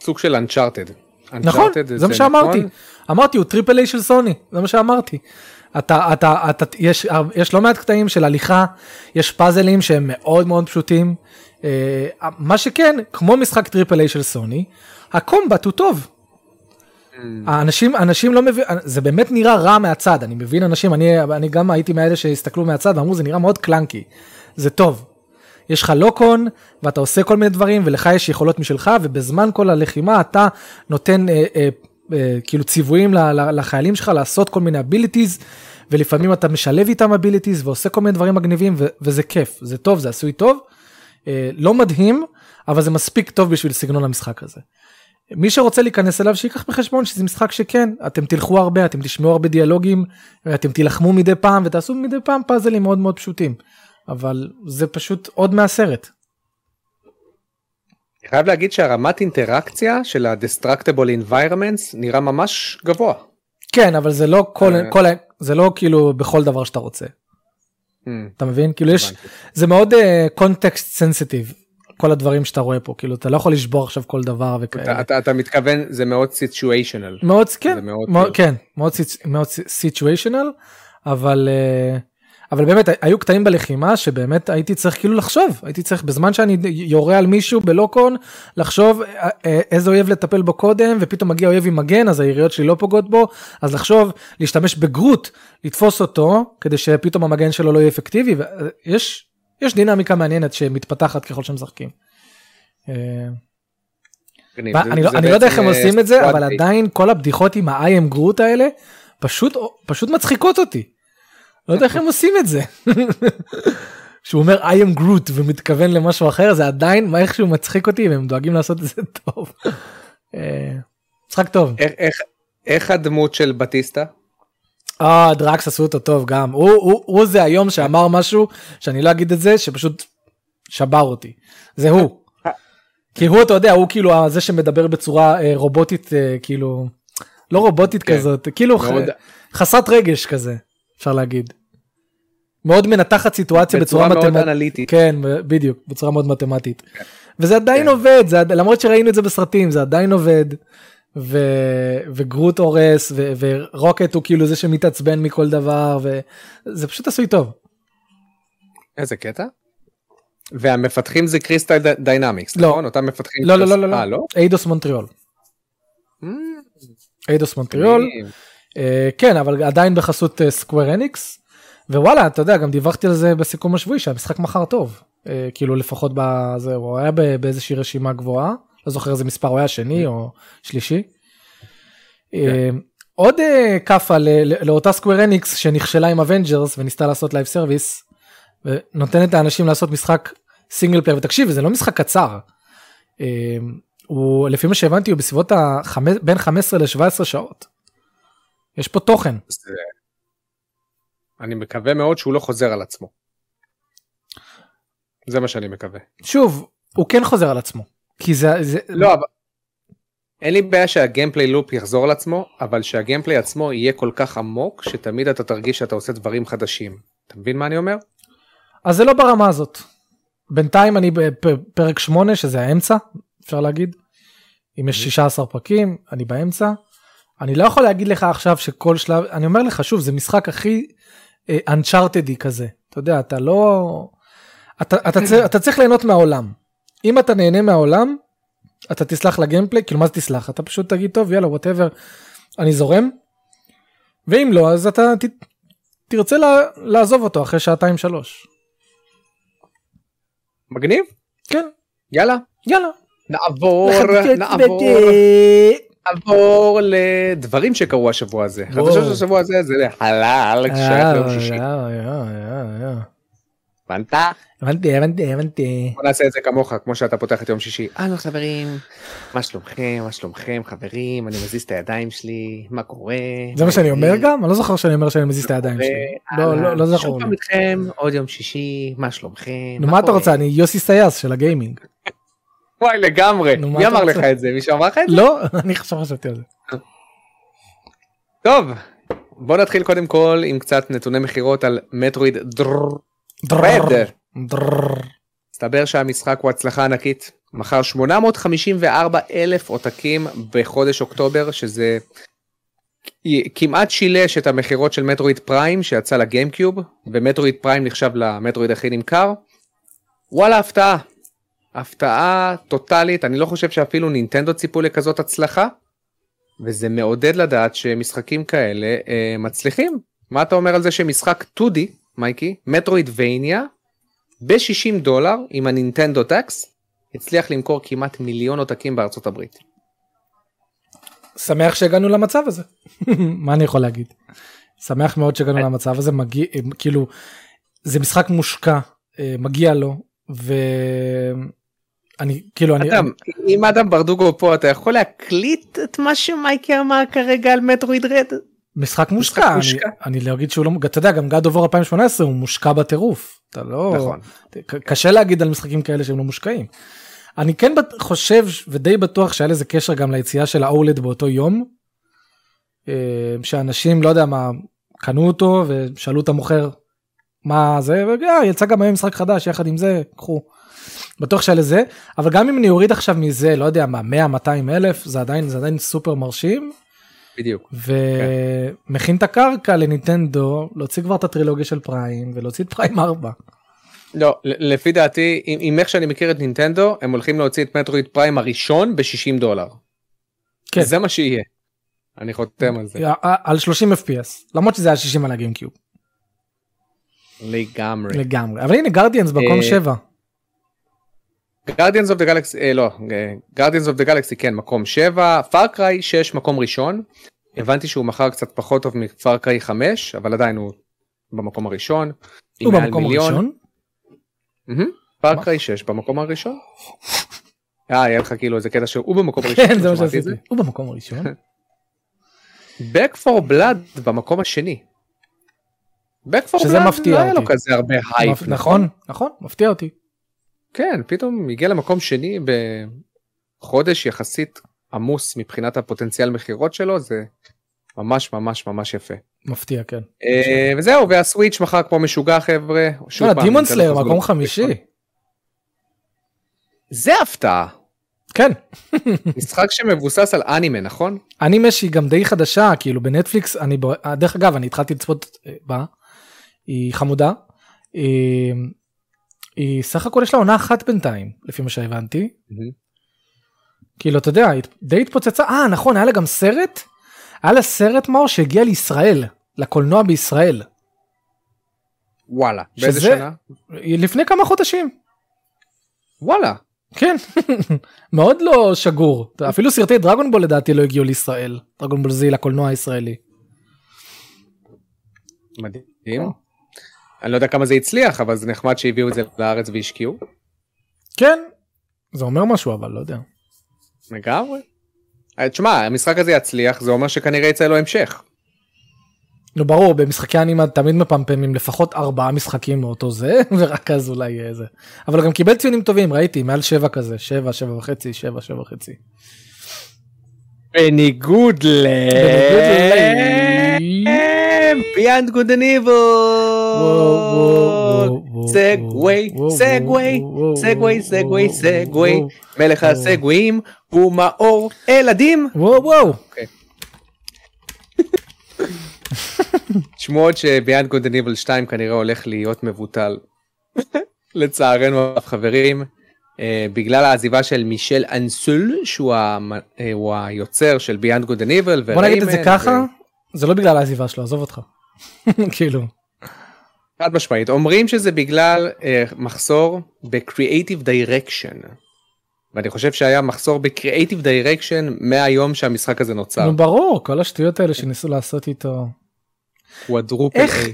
סוג של Uncharted. נכון זה מה שאמרתי אמרתי הוא triple A של סוני זה מה שאמרתי. אתה אתה אתה יש יש לא מעט קטעים של הליכה יש פאזלים שהם מאוד מאוד פשוטים אה, מה שכן כמו משחק triple A של סוני ה combat הוא טוב. האנשים אנשים לא מבין זה באמת נראה רע מהצד אני מבין אנשים אני אני גם הייתי מאלה שהסתכלו מהצד ואמרו זה נראה מאוד clunky זה טוב. יש לך lock on ואתה עושה כל מיני דברים ולך יש יכולות משלך ובזמן כל הלחימה אתה נותן אה, אה, אה, כאילו ציוויים לחיילים שלך לעשות כל מיני abilities ולפעמים אתה משלב איתם abilities ועושה כל מיני דברים מגניבים ו- וזה כיף זה טוב זה עשוי טוב אה, לא מדהים אבל זה מספיק טוב בשביל סגנון המשחק הזה. מי שרוצה להיכנס אליו שיקח בחשבון שזה משחק שכן אתם תלכו הרבה אתם תשמעו הרבה דיאלוגים אתם תילחמו מדי פעם ותעשו מדי פעם פאזלים מאוד מאוד פשוטים אבל זה פשוט עוד מהסרט. אני חייב להגיד שהרמת אינטראקציה של ה-destructible environments נראה ממש גבוה. כן אבל זה לא כל, אה. כל זה לא כאילו בכל דבר שאתה רוצה. Hmm, אתה מבין? כאילו יש. זה מאוד קונטקסט סנסיטיב, כל הדברים שאתה רואה פה, כאילו אתה לא יכול לשבור עכשיו כל דבר אתה- וכאלה. אתה- אתה מתכוון זה מאוד סיטואשנל. מאוד, כן, מאוד- מאוד, כן, מאוד, סיט- מאוד סיטואשנל, אבל, אה, אבל באמת היו קטעים בלחימה שבאמת הייתי צריך כאילו לחשוב, הייתי צריך בזמן שאני יורה על מישהו בלוקון, לחשוב אה, אה, איזה אויב לטפל בו קודם, ופתאום מגיע אויב עם מגן, אז היריות שלי לא פוגעות בו, אז לחשוב, להשתמש בגרוט, לתפוס אותו, כדי שפתאום המגן שלו לא יהיה אפקטיבי, ויש יש דינמיקה מעניינת שמתפתחת ככל שמשחקים. אה, אני לא, אני לא יודע איך הם אה, עושים את זה, אבל. עדיין כל הבדיחות עם ה-I am Groot האלה, פשוט, פשוט מצחיקות אותי. לא יודע איך הם עושים את זה. שהוא אומר I am Groot ומתכוון למשהו אחר, זה עדיין מה איכשהו מצחיק אותי והם דואגים לעשות את זה טוב. אה, משחק טוב. איך- איך- איך הדמות של בטיסטה? אה, דראקס עשו אותו טוב גם. הוא, הוא, הוא זה היום שאמר משהו, שאני לא אגיד את זה, שפשוט שבר אותי. זה הוא. כי הוא, אתה יודע, הוא כאילו זה שמדבר בצורה אה, רובוטית, אה, כאילו, לא רובוטית כן. כזאת, כאילו ח, חסרת רגש כזה, אפשר להגיד. מאוד מנתחת סיטואציה בצורה, בצורה מאוד מתמטית. אנליטית. כן, בדיוק, בצורה מאוד מתמטית. וזה עדיין עובד, זה, למרות שראינו את זה בסרטים, זה עדיין עובד. ו... וגרוט הורס ו... ורוקט הוא כאילו זה שמתעצבן מכל דבר וזה פשוט עשוי טוב. איזה קטע? והמפתחים זה Crystal Dynamics, לא. נכון? אותם מפתחים. לא לא של- לא לא אה, לא Eidos Montreal Mm, Eidos Montreal כן אבל עדיין בחסות Square Enix ווואלה אתה יודע גם דיווחתי על זה בסיכום השבועי שהמשחק מכר טוב אה, כאילו לפחות בזה הוא היה באיזושהי רשימה גבוהה לא זוכר איזה מספר הוא היה שני או שלישי. אה, עוד אה, כאפה לאותה Square Enix שנכשלה עם Avengers וניסתה לעשות live service ונותנת לאנשים לעשות משחק single player ותקשיב זה לא משחק קצר. אה, הוא לפי מה שהבנתי הוא בסביבות החמש, בין 15 ל-17 שעות. יש פה תוכן. זה- אני מקווה מאוד שהוא לא חוזר על עצמו. זה מה שאני מקווה. שוב הוא כן חוזר על עצמו כי זה זה לא, אבל... אין לי בעיה שהגיימפליי לופ יחזור על עצמו, אבל שהגיימפליי עצמו יהיה כל כך עמוק, שתמיד אתה תרגיש שאתה עושה דברים חדשים. אתה מבין מה אני אומר? אז זה לא ברמה הזאת. בינתיים אני בפרק 8 שזה האמצע אפשר להגיד. אם יש 16 פרקים אני באמצע. אני לא יכול להגיד לך עכשיו שכל שלב אני אומר לך שוב זה משחק הכי אה, uncharted כזה אתה יודע אתה לא אתה, אתה, צריך, אתה צריך ליהנות מהעולם. אם אתה נהנה מהעולם אתה תסלח לגיימפליי כאילו מה זה תסלח אתה פשוט תגיד טוב יאללה ווטאבר אני זורם. ואם לא אז אתה ת, תרצה לה, לעזוב אותו אחרי שעתיים שלוש. מגניב? כן יאללה. יאללה. נעבור, נעבור, נעבור לדברים שקרו השבוע הזה. חדשות של השבוע הזה זה חלל כשהיה אה, יום שישי. הבנת? הבנתי הבנתי הבנתי. בוא נעשה את זה כמוך כמו שאתה פותח את יום שישי. אהלן חברים, מה שלומכם, מה שלומכם חברים, אני מזיז את הידיים שלי, מה קורה? זה מה שאני אומר? גם? אני לא זוכר שאני אומר שאני מזיז את הידיים שלי. לא לא לא זכור שוב. פעם איתכם עוד יום שישי, מה שלומכם? נו מה אתה? רוצה אני יוסי סייס של הגיימינג. וואי לגמרי, מי אמר לך? את זה? מישהו אמר לך את זה? לא אני עכשיו חשבתי על זה. טוב, בוא נתחיל קודם כל עם קצת נתוני מכירות על מטרואיד דרר. מסתבר שהמשחק הוא הצלחה ענקית. מכר 854 אלף עותקים בחודש אוקטובר, שזה כמעט שילש את המכירות של מטרואיד פריים שיצא לגיימקיוב, ומטרואיד פריים נחשב למטרואיד הכי נמכר. וואלה, הפתעה. הפתעה טוטאלית, אני לא חושב שאפילו נינטנדו ציפו לכזאת הצלחה, וזה מעודד לדעת שמשחקים כאלה אה, מצליחים. מה אתה אומר על זה שמשחק 2D, מייקי, מטרואיד ויניה, ב-60 דולר עם הנינטנדו טקס, הצליח למכור כמעט מיליון עותקים בארצות הברית. שמח שהגענו למצב הזה. מה אני יכול להגיד? שמח מאוד שהגענו למצב הזה מגיע כאילו זה משחק מושקע אה, מגיע לו ואני כאילו אני אדם, אם אדם ברדוגו פה אתה יכול להקליט את מה שמייקי אמר כרגע על מטרואיד רד? משחק מושקע אני- מושקע. אני לא אגיד שהוא לא אתה יודע גם גד עובר 2018 הוא מושקע בטירוף אתה לא נכון. קשה להגיד על משחקים כאלה שהם לא מושקעים. אני כן חושב ודי בטוח שהיה לזה קשר גם ליציאה של האולד באותו יום. אה, שאנשים לא יודע מה קנו אותו ושאלו את המוכר מה זה, וגם יצא גם היום משחק חדש יחד עם זה, קחו. בטוח שהיה לזה, אבל גם אם אני אוריד עכשיו מזה, לא יודע מה, 100-200 אלף, זה עדיין, זה עדיין סופר מרשים, בדיוק. ומכין את הקרקע לנינטנדו, להוציא כבר את הטרילוגיה של פריים, ולהוציא את פריים 4. לא, לפי דעתי, עם, עם איך שאני מכיר את נינטנדו, הם הולכים להוציא את מטרואיד פריים הראשון ב-60 דולר. כן. זה מה שיהיה. אני חותם על זה. על 30 fps, למרות שזה היה 60 על ה GameCube, לגמרי. לגמרי. אבל הנה Guardians במקום אה, 7. Guardians of the Galaxy, לא, Guardians of the Galaxy כן, מקום 7, Far Cry 6, מקום ראשון. הבנתי שהוא מכר קצת פחות טוב מ Far Cry 5, אבל עדיין הוא במקום הראשון. הוא במקום מיליון. הראשון. Far Cry 6 במקום הראשון. אה, היה לך כאילו איזה קטע שהוא במקום הראשון. כן, זה מה שעשיתי. הוא במקום הראשון. Back for blood במקום השני. Back for blood לא היה לו. כזה הרבה הייפ, מפ- נכון, נכון, מפתיע אותי. כן, פתאום הגיע למקום שני בחודש יחסית עמוס מבחינת הפוטנציאל מכירות שלו, זה ממש ממש ממש יפה. מפתיע, כן. אה, וזהו, וה Switch מכר כמו משוגע חבר'ה. שוב פעם, Demon מקום. חמישי. זה הפתעה. כן. משחק שמבוסס על אנימה, נכון? אנימה שהיא גם די חדשה, כאילו בנטפליקס, אני, אה, דרך אגב, אני התחלתי לצפות אה, בה, היא חמודה. היא סך הכל יש לה עונה אחת בינתיים, לפי מה שהבנתי. כאילו, אתה יודע, היא די התפוצצה, אה, נכון, היה לה גם סרט, היה לה סרט מאור שהגיע לישראל, לקולנוע בישראל. וואלה. באיזה שזה- שנה? לפני כמה חודשים. וואלה. כן, מאוד לא שגור. אפילו סרטי דרגון בול לדעתי לא הגיעו לישראל. דרגון בול זי לקולנוע הישראלי. מדהים. אני לא יודע כמה זה הצליח, אבל זה נחמד שהביאו את זה לארץ והשקיעו. כן, זה אומר משהו אבל לא יודע. לגמרי. אה, תשמע, המשחק הזה יצליח, זה אומר שכנראה יצא לו המשך. נו ברור, במשחקי אנימה תמיד מפמפמים לפחות ארבעה משחקים מאותו זה, ורק אז אולי יהיה זה. אבל גם קיבל ציונים טובים, ראיתי, מעל שבע כזה, שבע, שבע וחצי, שבע, שבע וחצי. בניגוד ל... בניגוד ל- Beyond Good and Evil. segue, segue, segue, segue, segue. מלך הסגוויים הוא מאור ילדים. וואו וואו. שמועות ש Beyond Good and Evil 2 כנראה הולך להיות מבוטל. לצערנו חברים. אה, בגלל העזיבה של מישל אנסל שהוא אה, הוא היוצר של Beyond Good and Evil. בוא נגיד את זה ככה, זה לא בגלל העזיבה שלו, עזוב אותך. כאילו. חד משמעית אומרים שזה בגלל אה, מחסור ב-creative direction. ואני חושב שהיה מחסור ב-creative direction מהיום שהמשחק הזה נוצר. נו ברור, כל השטויות האלה שניסו לעשות איתו. הוא הדרופל איך?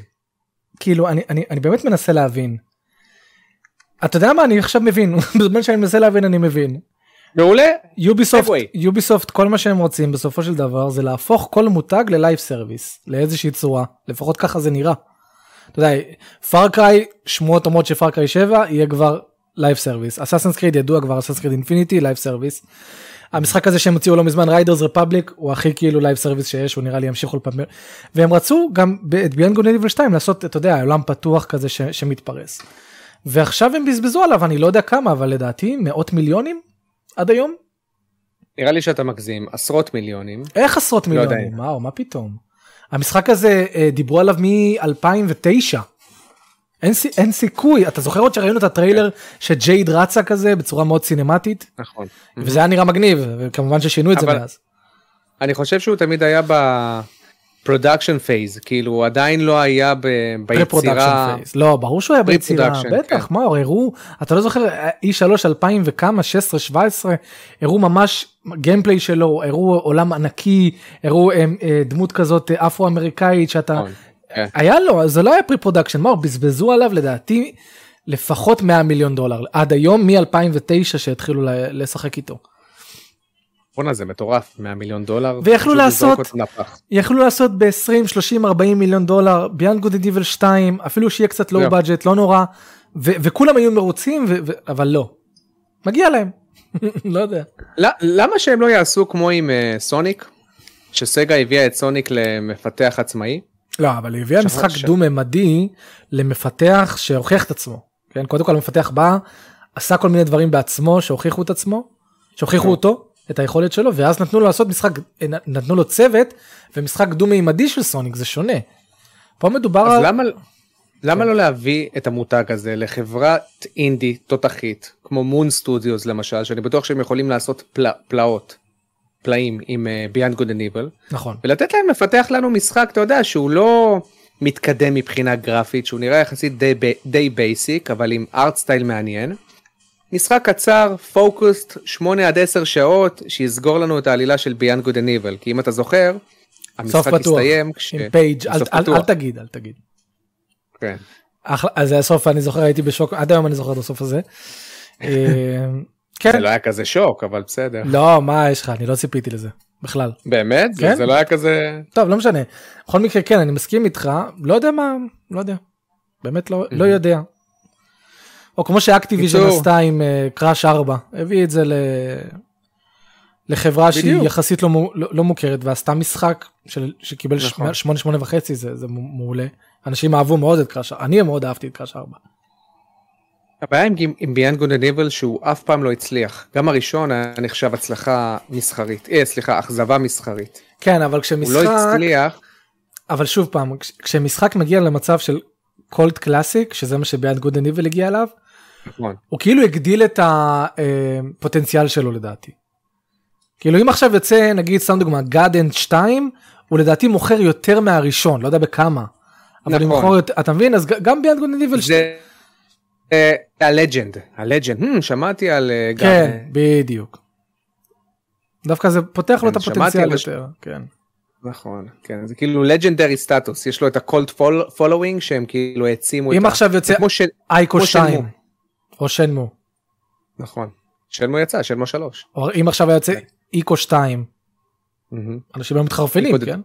כאילו אני, אני, אני באמת מנסה להבין. אתה יודע מה אני עכשיו מבין בזמן שאני מנסה להבין אני מבין. מעולה. Ubisoft. Ubisoft כל מה שהם רוצים בסופו של דבר זה להפוך כל מותג ל live service לאיזושהי צורה לפחות ככה זה נראה. אתה יודע Far Cry שמועות אומרות ש Far Cry 7 יהיה כבר live service Assassin's Creed ידוע כבר Assassin's Creed Infinity live service. המשחק הזה שהם הוציאו לא מזמן Riders Republic הוא הכי כאילו live service שיש הוא נראה לי ימשיכו לפעמים והם רצו גם את Beyond Good and Evil 2 לעשות אתה יודע עולם פתוח כזה ש, שמתפרס. ועכשיו הם בזבזו עליו אני לא יודע כמה אבל לדעתי מאות מיליונים עד היום נראה לי שאתה מגזים עשרות מיליונים. איך עשרות לא. מיליונים וואו מה פתאום. המשחק הזה אה, דיברו עליו מ-2009. אין, אין סיכוי אתה זוכר עוד שראינו את הטריילר שג'ייד רצה כזה בצורה מאוד סינמטית נכון. וזה היה נראה מגניב וכמובן ששינו את זה מאז. אני חושב שהוא תמיד היה ב production phase כאילו הוא עדיין לא היה ב- ביצירה. phase. לא ברור שהוא היה ביצירה Pre-production, בטח כן. מה הראו אתה לא זוכר E3 2000 וכמה 16 17 הראו ממש gameplay שלו הראו עולם ענקי הראו אה, אה, דמות כזאת אה, אפרו אמריקאית שאתה כן. היה לו זה לא היה pre-production מה בזבזו עליו לדעתי לפחות 100 מיליון דולר עד היום מ-2009 שהתחילו לשחק איתו. בואנה זה מטורף 100 מיליון דולר. ויכלו לעשות-. יכלו לעשות ב-20 30 40 מיליון דולר Beyond Good and Evil 2 אפילו שיהיה קצת low. budget לא נורא ו- וכולם היו מרוצים ו- ו- אבל לא. מגיע להם. לא יודע. למה שהם לא יעשו כמו עם אה, Sonic? ש Sega הביאה את Sonic למפתח עצמאי? לא, אבל היא הביאה משחק ש- דו-ממדי למפתח שהוכיח את עצמו. כן, קודם כל המפתח בא, עשה כל מיני דברים בעצמו שהוכיחו את עצמו, שהוכיחו כן. אותו, את היכולת שלו, ואז נתנו לו לעשות משחק, נ- נתנו לו צוות, ומשחק דו-מימדי של סוניק, זה שונה. פה מדובר אז על... למה, למה לא להביא את המותג הזה לחברת אינדי תותחית, כמו מון סטודיוס למשל, שאני בטוח שהם יכולים לעשות פלא, פלאות, פלאים עם Good and Evil, נכון. ולתת להם לפתח לנו משחק, אתה יודע, שהוא לא מתקדם מבחינה גרפית, שהוא נראה יחסית די, די basic, אבל עם art style מעניין. משחק קצר, focused, 8 עד 10 שעות, שיסגור לנו את העלילה של Good and Evil, כי אם אתה זוכר, סוף המשחק. הסתיים כש... עם פייג', אל, אל, פתוח. אל תגיד, אל תגיד. כן. אחלה, אז זה הסוף, אני זוכר, הייתי בשוק, עד היום אני זוכר את הסוף הזה. אה, כן, זה לא היה כזה שוק, אבל בסדר. לא, מה יש לך, אני לא ציפיתי לזה, בכלל. באמת? כן? זה לא היה כזה... טוב, לא משנה. בכל מקרה, כן, אני מסכים איתך, לא יודע מה, לא יודע. באמת לא, לא יודע. או כמו שאקטיביז'ן. עשתה עם קראש 4, הביא את זה ל... לחברה שהיא בדיוק. יחסית לא, לא, לא מוכרת ועשתה משחק של, שקיבל נכון. 8 8 וחצי זה, זה מעולה. אנשים אהבו מאוד את קראש 4, אני מאוד אהבתי את Crash 4. הבעיה עם, עם Beyond Good and שהוא אף פעם לא הצליח. גם הראשון היה נחשב הצלחה מסחרית. אה, סליחה, אכזבה מסחרית. כן, אבל הוא כשמשחק, לא הצליח. אבל שוב פעם, כש- כשמשחק מגיע למצב של cult classic, שזה מה ש Beyond Good and הגיע אליו, נכון. הוא כאילו הגדיל את הפוטנציאל שלו לדעתי. כאילו אם עכשיו יוצא נגיד סתם דוגמה גאדן 2 הוא לדעתי מוכר יותר מהראשון לא יודע בכמה. אבל נכון. מוכר יותר אתה מבין אז גם ביאנד גוד אנד זה אה, הלג'נד. הלג'נד. Hmm, שמעתי על אה, גם... כן אה, בדיוק. דווקא זה פותח לו כן, את שמעתי הפוטנציאל יותר. כן. נכון. כן, זה כאילו לג'נדרי סטטוס. יש לו את הקולט פולווינג שהם כאילו העצימו את אם ה... עכשיו יוצא של... אייקו כמו 2 שנמו. או שנמו נכון. שלמו יצא, שלוש. או אם עכשיו יוצא כן. איקו 2 מהמם. אנשים היו מתחרפנים כן.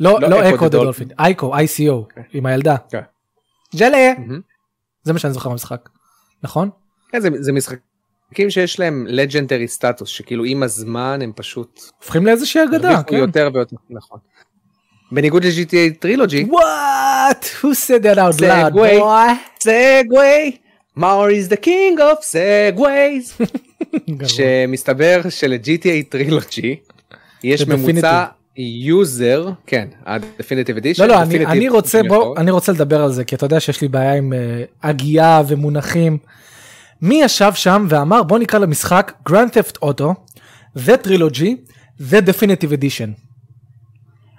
לא לא, אקו דה דולפין. אייקו ICO כן. עם הילדה. כן. ג'לה מהמם. זה מה שאני זוכר במשחק. נכון? כן, זה, משחקים שיש להם לג'נדרי סטטוס, שכאילו עם הזמן הם פשוט הופכים לאיזושהי אגדה. כן. יותר ויותר, נכון. בניגוד ל-GTA טרילוגי, What? Who said that out loud, boy? סגווי, מאור is the king of segways. שמסתבר של-GTA Trilogy יש ממוצע user, כן, ה-Definitive Edition, לא, לא, אני, אני רוצה, בוא. אני רוצה לדבר על זה, כי אתה יודע שיש לי בעיה עם uh, הגייה ומונחים. מי ישב שם ואמר בוא נקרא למשחק Grand Theft Auto, The Trilogy, The Definitive Edition.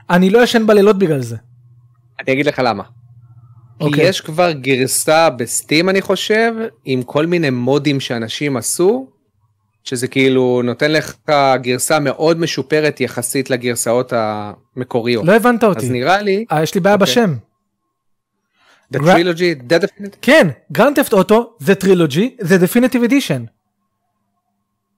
אני לא ישן בלילות בגלל זה. אני אגיד לך למה. כי אוקיי. יש כבר גרסה ב Steam אני חושב, עם כל מיני מודים שאנשים עשו, שזה כאילו נותן לך גרסה מאוד משופרת יחסית לגרסאות המקוריות. לא הבנת אותי. אז נראה לי, אה, יש לי בעיה אוקיי. בשם. The גר- Trilogy, The Definitive, כן, Grand Theft Auto, The Trilogy, The Definitive Edition.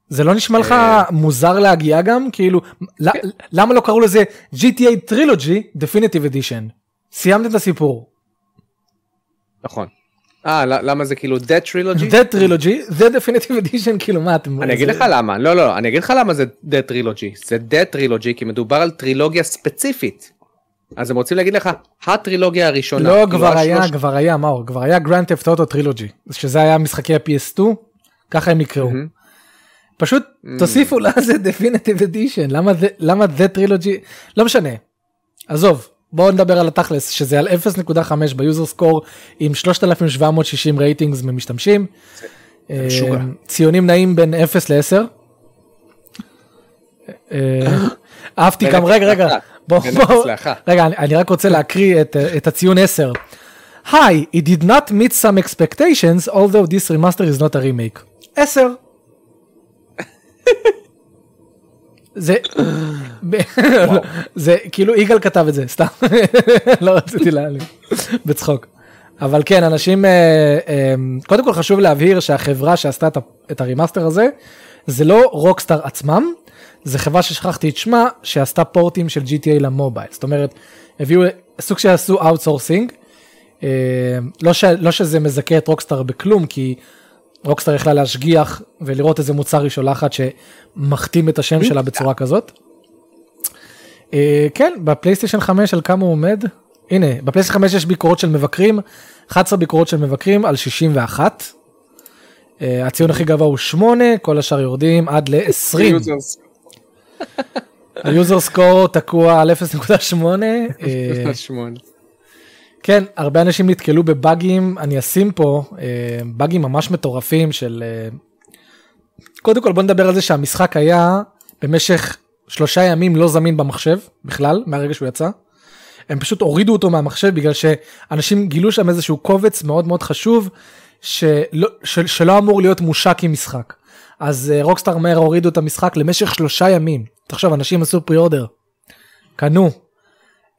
זה לא נשמע לך אה. מוזר להגיע גם? כאילו, ל- למה לא קראו לזה GTA Trilogy Definitive Edition? סיימתם את הסיפור. נכון. אה, למה זה כאילו The Trilogy? The Trilogy, The Definitive Edition, כאילו מה אתם... אני אגיד זה- לך למה, לא לא, אני אגיד לך למה זה The Trilogy, זה The Trilogy כי מדובר על טרילוגיה ספציפית. אז הם רוצים להגיד לך, הטרילוגיה הראשונה. לא, כאילו, כבר היה, כבר היה, מאור, כבר היה Grand Theft Auto Trilogy, שזה היה משחקי ה-PS2, ככה הם. מהמם. פשוט תוסיפו לזה Definitive Edition, למה זה- Trilogy, לא משנה. עזוב, בואו נדבר על התכלס, שזה על 0.5 ב user score עם 3,760 ratings ממשתמשים. אה. ציונים נעים בין 0 ל-10. אהבתי בין גם, רגע, רגע, לאחת. בוא, בין בוא, אפס לאחת. רגע, אני, רק רוצה להקריא את, הציון 10. Hi, it did not meet some expectations, although this remaster is not a remake. 10. זה, זה כאילו יגאל כתב את זה, סתם, לא רציתי להעליב, בצחוק. אבל כן, אנשים, אה, אה, קודם כל חשוב להבהיר שהחברה שעשתה את ה remaster הזה, זה לא Rockstar עצמם, זה חברה ששכחתי את שמה, שעשתה פורטים של GTA למובייל. זאת אומרת, הביאו סוג שעשו outsourcing, לא, ש, לא שזה מזכה את Rockstar בכלום, כי Rockstar יכלה להשגיח ולראות איזה מוצר היא שולחת שמכתים את השם שלה בצורה כזאת. אה, כן, בפלייסטיישן 5 על כמה הוא עומד? הנה, בפלייסטיישן 5 יש ביקורות של מבקרים, 11 ביקורות של מבקרים על 61. אה, הציון הכי גבוה הוא 8, כל השאר יורדים עד ל-20. ה user score תקוע על 0.8. כן, הרבה אנשים נתקלו בבאגים, אני אשים פה אה, באגים ממש מטורפים של... אה, קודם כל בוא נדבר על זה שהמשחק היה במשך שלושה ימים לא זמין במחשב בכלל, מהרגע שהוא יצא. הם פשוט הורידו אותו מהמחשב בגלל שאנשים גילו שם איזשהו קובץ מאוד מאוד חשוב שלא, של, שלא אמור להיות מושק עם משחק. אז אה, רוקסטאר מהר הורידו את המשחק למשך שלושה ימים. תחשוב, אנשים עשו פרי אורדר, קנו,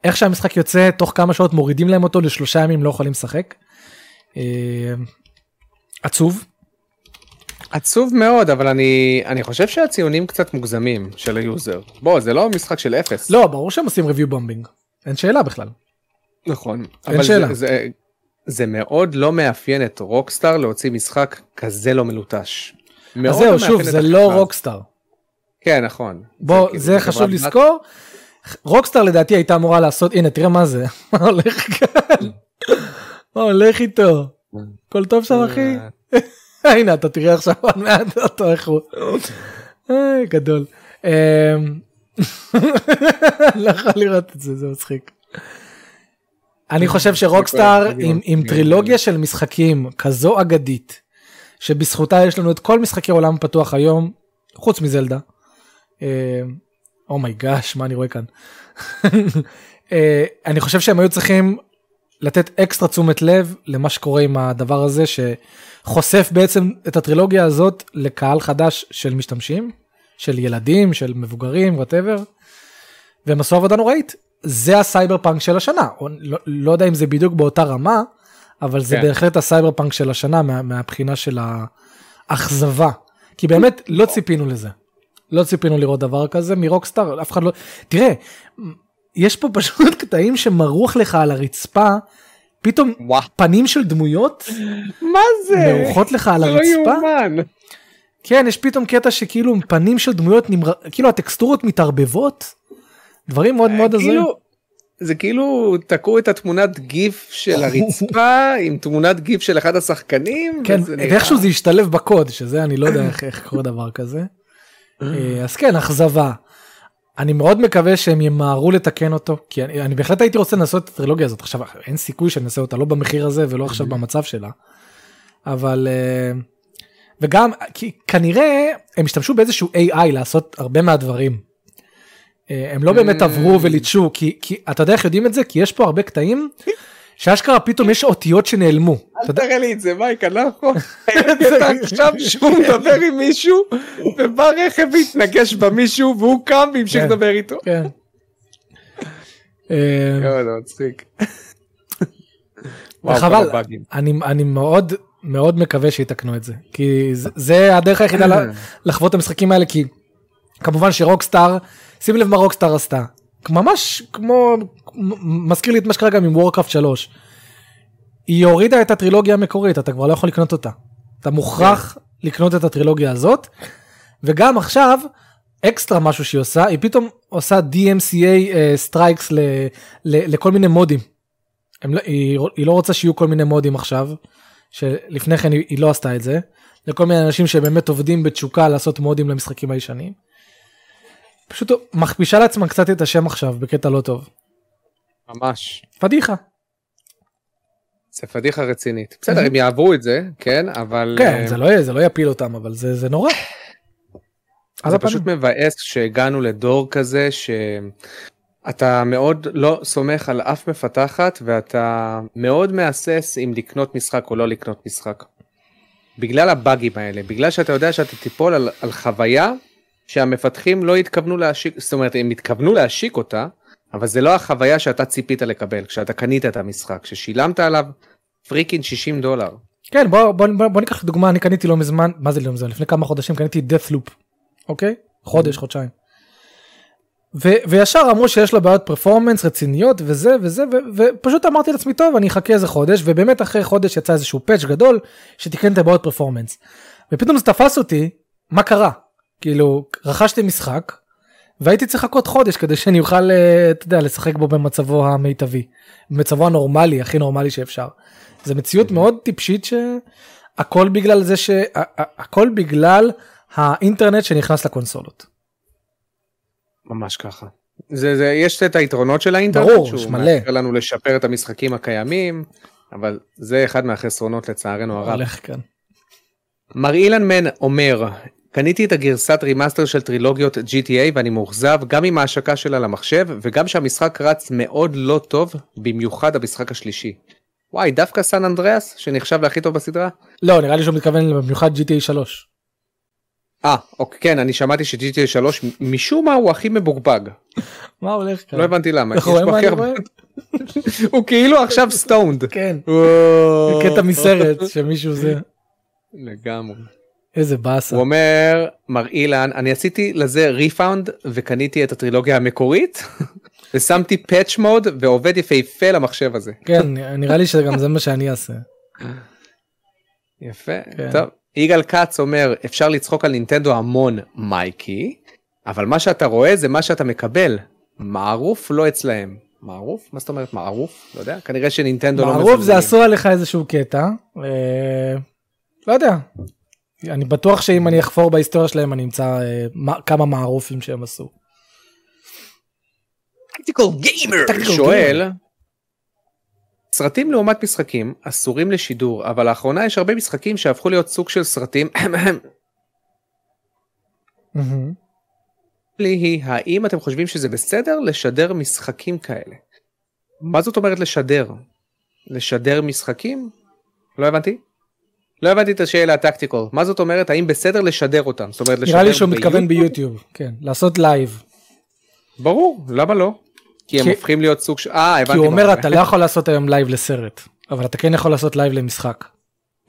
איך שהמשחק יוצא, תוך כמה שעות מורידים להם אותו לשלושה ימים לא יכולים לשחק. אה, עצוב. עצוב מאוד אבל אני אני חושב שהציונים קצת מוגזמים של ה user. בוא זה לא משחק של אפס. לא, ברור שהם עושים review bombing. אין שאלה בכלל. נכון. אין אבל שאלה. זה, זה, זה מאוד לא מאפיין את Rockstar להוציא משחק כזה לא מלוטש. אז זהו, לא שוב, זה לא. Rockstar. כן נכון. בוא, כאילו, זה חברה חשוב לזכור. רוקסטאר לדעתי הייתה אמורה לעשות, הנה תראה מה זה, מה הולך כאן, מה הולך איתו, הכל טוב שם אחי? הנה אתה תראה עכשיו עוד מעט אותו איך הוא. איי, גדול. אמ, לא יכול לראות את זה זה מצחיק. אני חושב שרוקסטאר עם, עם טרילוגיה של משחקים כזו אגדית שבזכותה יש לנו את כל משחקי עולם פתוח היום חוץ מזלדה. oh my gosh מה אני רואה כאן. אה, אני חושב שהם היו צריכים לתת אקסטרה תשומת לב למה שקורה עם הדבר הזה שחושף בעצם את הטרילוגיה הזאת לקהל חדש של משתמשים, של ילדים, של מבוגרים, whatever. והם עשו עבודה נוראית. זה הסייבר פאנק של השנה. לא, לא יודע אם זה בדיוק באותה רמה, אבל זה כן. בהחלט הסייבר פאנק של השנה מה, מהבחינה של האכזבה. כי באמת לא ציפינו לזה. לא ציפינו לראות דבר כזה מ Rockstar, אף אחד לא... תראה, יש פה פשוט קטעים שמרוח לך על הרצפה, פתאום וואו. פנים של דמויות מה זה? מרוחות לך על לא הרצפה. יאומן. כן, יש פתאום קטע שכאילו פנים של דמויות, נמר... כאילו הטקסטורות מתערבבות. דברים מאוד מאוד הזויים. כאילו, זה כאילו תקעו את התמונת גיף של הרצפה עם תמונת גיף של אחד השחקנים. כן, ואיכשהו זה ישתלב בקוד, שזה אני לא יודע איך קורה דבר כזה. אה, אז כן, אכזבה. אני מאוד מקווה שהם ימהרו לתקן אותו, כי אני, אני בהחלט הייתי רוצה לנסות את הטרילוגיה הזאת. עכשיו, אין סיכוי שנעשה אותה לא במחיר הזה ולא עכשיו במצב שלה. אבל... אה, וגם, כי כנראה הם השתמשו באיזשהו AI לעשות הרבה מהדברים. אה, הם לא באמת עברו וליטשו, כי, כי אתה יודע איך יודעים את זה? כי יש פה הרבה קטעים שאשכרה פתאום יש אותיות שנעלמו. אל תראה לי את זה מייק אני לא יכול. עכשיו שהוא מדבר עם מישהו ובא רכב והתנגש במישהו והוא קם והמשיך כן. לדבר איתו. כן. אה, יואו, זה מצחיק. באגים. אני, מאוד מאוד מקווה שיתקנו את זה, כי זה, הדרך היחידה ל- לחוות את המשחקים האלה, כי כמובן ש Rockstar, שים לב מה Rockstar עשתה, ממש כמו, מזכיר לי את מה שקרה גם עם Warcraft 3, היא הורידה את הטרילוגיה המקורית, אתה כבר לא יכול לקנות אותה, אתה מוכרח לקנות את הטרילוגיה הזאת, וגם עכשיו, אקסטרה משהו שהיא עושה, היא פתאום עושה DMCA strikes ל, ל, לכל מיני מודים. הם לא, היא, היא לא רוצה שיהיו כל מיני מודים עכשיו, שלפני כן היא, היא לא עשתה את זה, לכל מיני אנשים שבאמת עובדים בתשוקה לעשות מודים למשחקים הישנים. פשוט מכפישה לעצמה קצת את השם עכשיו בקטע לא טוב. ממש. פדיחה. זה פדיחה רצינית. בסדר הם יעברו את זה כן אבל כן, אה, זה לא, זה לא יפיל אותם, אבל זה, זה נורא. זה הפנים. פשוט מבאס שהגענו לדור כזה שאתה מאוד לא סומך על אף מפתחת ואתה מאוד מהסס אם לקנות משחק או לא לקנות משחק. בגלל הבאגים האלה בגלל שאתה יודע שאתה תיפול על, על חוויה שהמפתחים לא התכוונו להשיק זאת אומרת הם התכוונו להשיק אותה אבל זה לא החוויה שאתה ציפית לקבל כשאתה קנית את המשחק ששילמת עליו פריקין 60 דולר. כן, בוא, בוא, בוא, בוא ניקח דוגמה, אני קניתי לא מזמן, מה זה לא מזמן? לפני כמה חודשים קניתי death loop, אוקיי? חודש, חודשיים. ו, וישר אמרו שיש לה בעיות פרפורמנס רציניות וזה וזה, ו, ופשוט אמרתי לעצמי, טוב, אני אחכה איזה חודש, ובאמת אחרי חודש יצא איזשהו פאץ' גדול שתיקן את הבעיות פרפורמנס. ופתאום זה תפס אותי, מה קרה? כאילו, רכשתי משחק, והייתי צריך לחכות חודש כדי שאני אוכל, אה, אתה יודע, לשחק בו במצבו המיטבי. במצבו הנורמלי, הכי נורמלי שאפשר. זו מציאות מאוד טיפשית שהכל בגלל זה ש... ה- ה- הכל בגלל האינטרנט שנכנס לקונסולות. ממש ככה. זה, זה, יש את היתרונות של האינטרנט, ברור, שהוא יש מלא. מאפשר לנו לשפר את המשחקים הקיימים, אבל זה אחד מהחסרונות לצערנו הרב. הולך כאן. מר אילן מן אומר, קניתי את הגרסת remaster של טרילוגיות GTA ואני מאוכזב גם עם ההשקה שלה למחשב וגם שהמשחק רץ מאוד לא טוב, במיוחד המשחק השלישי. וואי, דווקא סן אנדריאס, שנחשב להכי טוב בסדרה? לא, נראה לי שהוא מתכוון במיוחד GTA 3. אה, אוקיי, כן, אני שמעתי ש-GTA 3 משום מה הוא הכי מבוגבג. מה הולך כאן? לא הבנתי למה. רואה בו מה אני רואה? הוא כאילו עכשיו stoned. כן. קטע מסרט שמישהו זה. לגמרי. איזה באסה. הוא אומר, מר אילן, אני עשיתי לזה refund וקניתי את הטרילוגיה המקורית ושמתי patch mod ועובד יפהפה למחשב הזה. כן, נראה לי שגם זה מה שאני אעשה. יפה, כן. טוב. יגאל כץ אומר, אפשר לצחוק על נינטנדו המון מייקי, אבל מה שאתה רואה זה מה שאתה מקבל. מערוף לא אצלהם. מערוף? מה זאת אומרת מערוף? לא יודע, כנראה שנינטנדו לא מערוף זה מזלזלים. עשו עליך איזשהו קטע. אה, לא יודע. אני בטוח שאם אני אחפור בהיסטוריה שלהם אני אמצא אה, מה- כמה מערופים שהם עשו. טקטיקל גיימר שואל סרטים לעומת משחקים אסורים לשידור אבל לאחרונה יש הרבה משחקים שהפכו להיות סוג של סרטים מהמם. לי היא האם אתם חושבים שזה בסדר לשדר משחקים כאלה. מה זאת אומרת לשדר? לשדר משחקים? לא הבנתי. לא הבנתי את השאלה הטקטיקל מה זאת אומרת האם בסדר לשדר אותם זאת אומרת לשדר נראה לי שהוא מתכוון ביוטיוב? ביוטיוב. כן, לעשות live. ברור למה לא. כי הם כי- הופכים להיות סוג של אה הבנתי כי הוא אומר אתה לא יכול לעשות היום live לסרט. אבל אתה כן יכול לעשות live למשחק.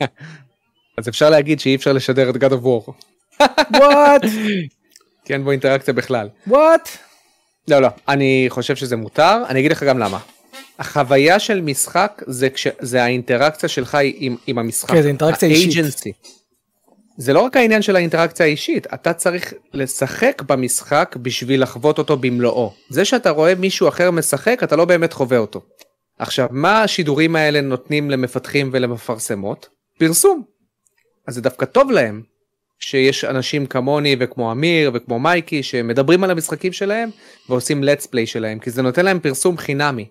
אז אפשר להגיד שאי אפשר לשדר את God of War. וואט? כי אין בו אינטראקציה בכלל. וואט? לא לא אני חושב שזה מותר אני אגיד לך גם למה. החוויה של משחק זה כש... זה האינטראקציה שלך עם, עם המשחק. כן, זה אינטראקציה אישית. האג'נסי. זה לא רק העניין של האינטראקציה האישית אתה צריך לשחק במשחק בשביל לחוות אותו במלואו. זה שאתה רואה מישהו אחר משחק אתה לא באמת חווה אותו. עכשיו מה השידורים האלה נותנים למפתחים ולמפרסמות? פרסום. אז זה דווקא טוב להם שיש אנשים כמוני וכמו אמיר וכמו מייקי שמדברים על המשחקים שלהם ועושים let's play שלהם כי זה נותן להם פרסום חינמי.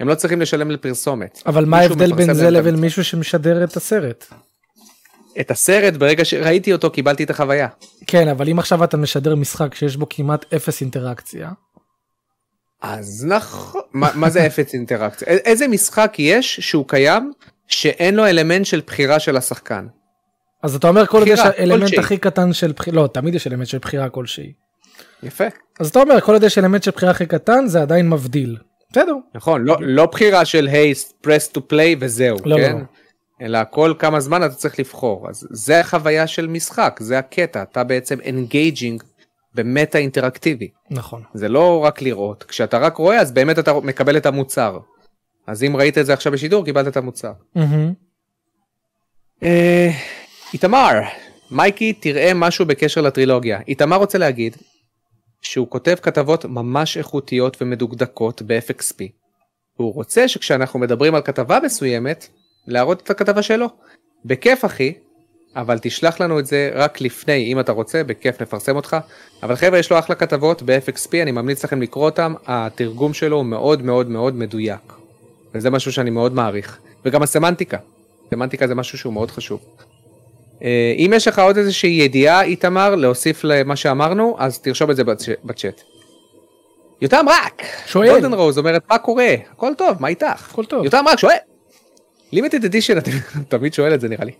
הם לא צריכים לשלם לפרסומת. אבל מה ההבדל בין זה לבין. מישהו שמשדר את הסרט? את הסרט ברגע שראיתי אותו קיבלתי את החוויה. כן, אבל אם עכשיו אתה משדר משחק שיש בו כמעט אפס אינטראקציה, אז נכון, מה, מה זה אפס אינטראקציה? איזה משחק יש שהוא קיים שאין לו אלמנט של בחירה של השחקן? אז אתה אומר כל עוד יש אלמנט. הכי קטן של בחירה, לא, תמיד יש אלמנט של בחירה כלשהי. יפה. אז אתה אומר כל עוד יש אלמנט של בחירה הכי קטן זה עדיין מבדיל. בסדר. נכון, לא, לא בחירה של היי, press to play וזהו, לא, כן? לא. אלא כל כמה זמן אתה צריך לבחור. אז זה החוויה של משחק, זה הקטע, אתה בעצם engaging במדיה אינטראקטיבי. נכון. זה לא רק לראות, כשאתה רק רואה אז באמת אתה מקבל את המוצר. אז אם ראית את זה עכשיו בשידור קיבלת את המוצר. אה, איתמר, מייקי תראה משהו בקשר לטרילוגיה. איתמר רוצה להגיד שהוא כותב כתבות ממש איכותיות ומדוקדקות ב-FXP. והוא רוצה שכשאנחנו מדברים על כתבה מסוימת, להראות את הכתבה שלו. בכיף אחי, אבל תשלח לנו את זה רק לפני, אם אתה רוצה, בכיף נפרסם אותך. אבל חבר'ה, יש לו אחלה כתבות ב-FXP, אני ממליץ לכם לקרוא אותם, התרגום שלו הוא מאוד מאוד מאוד מדויק. וזה משהו שאני מאוד מעריך. וגם הסמנטיקה. סמנטיקה זה משהו שהוא מאוד חשוב. אה, אם יש לך עוד איזושהי ידיעה, איתמר, להוסיף למה שאמרנו, אז תרשום את זה בצ- בצ'אט. יותם רק! שואל. גולדן רוז אומרת, מה קורה? הכל טוב, מה איתך? הכל טוב. יותם רק שואל. לימיטד אדישן, אתם תמיד שואל את זה נראה לי.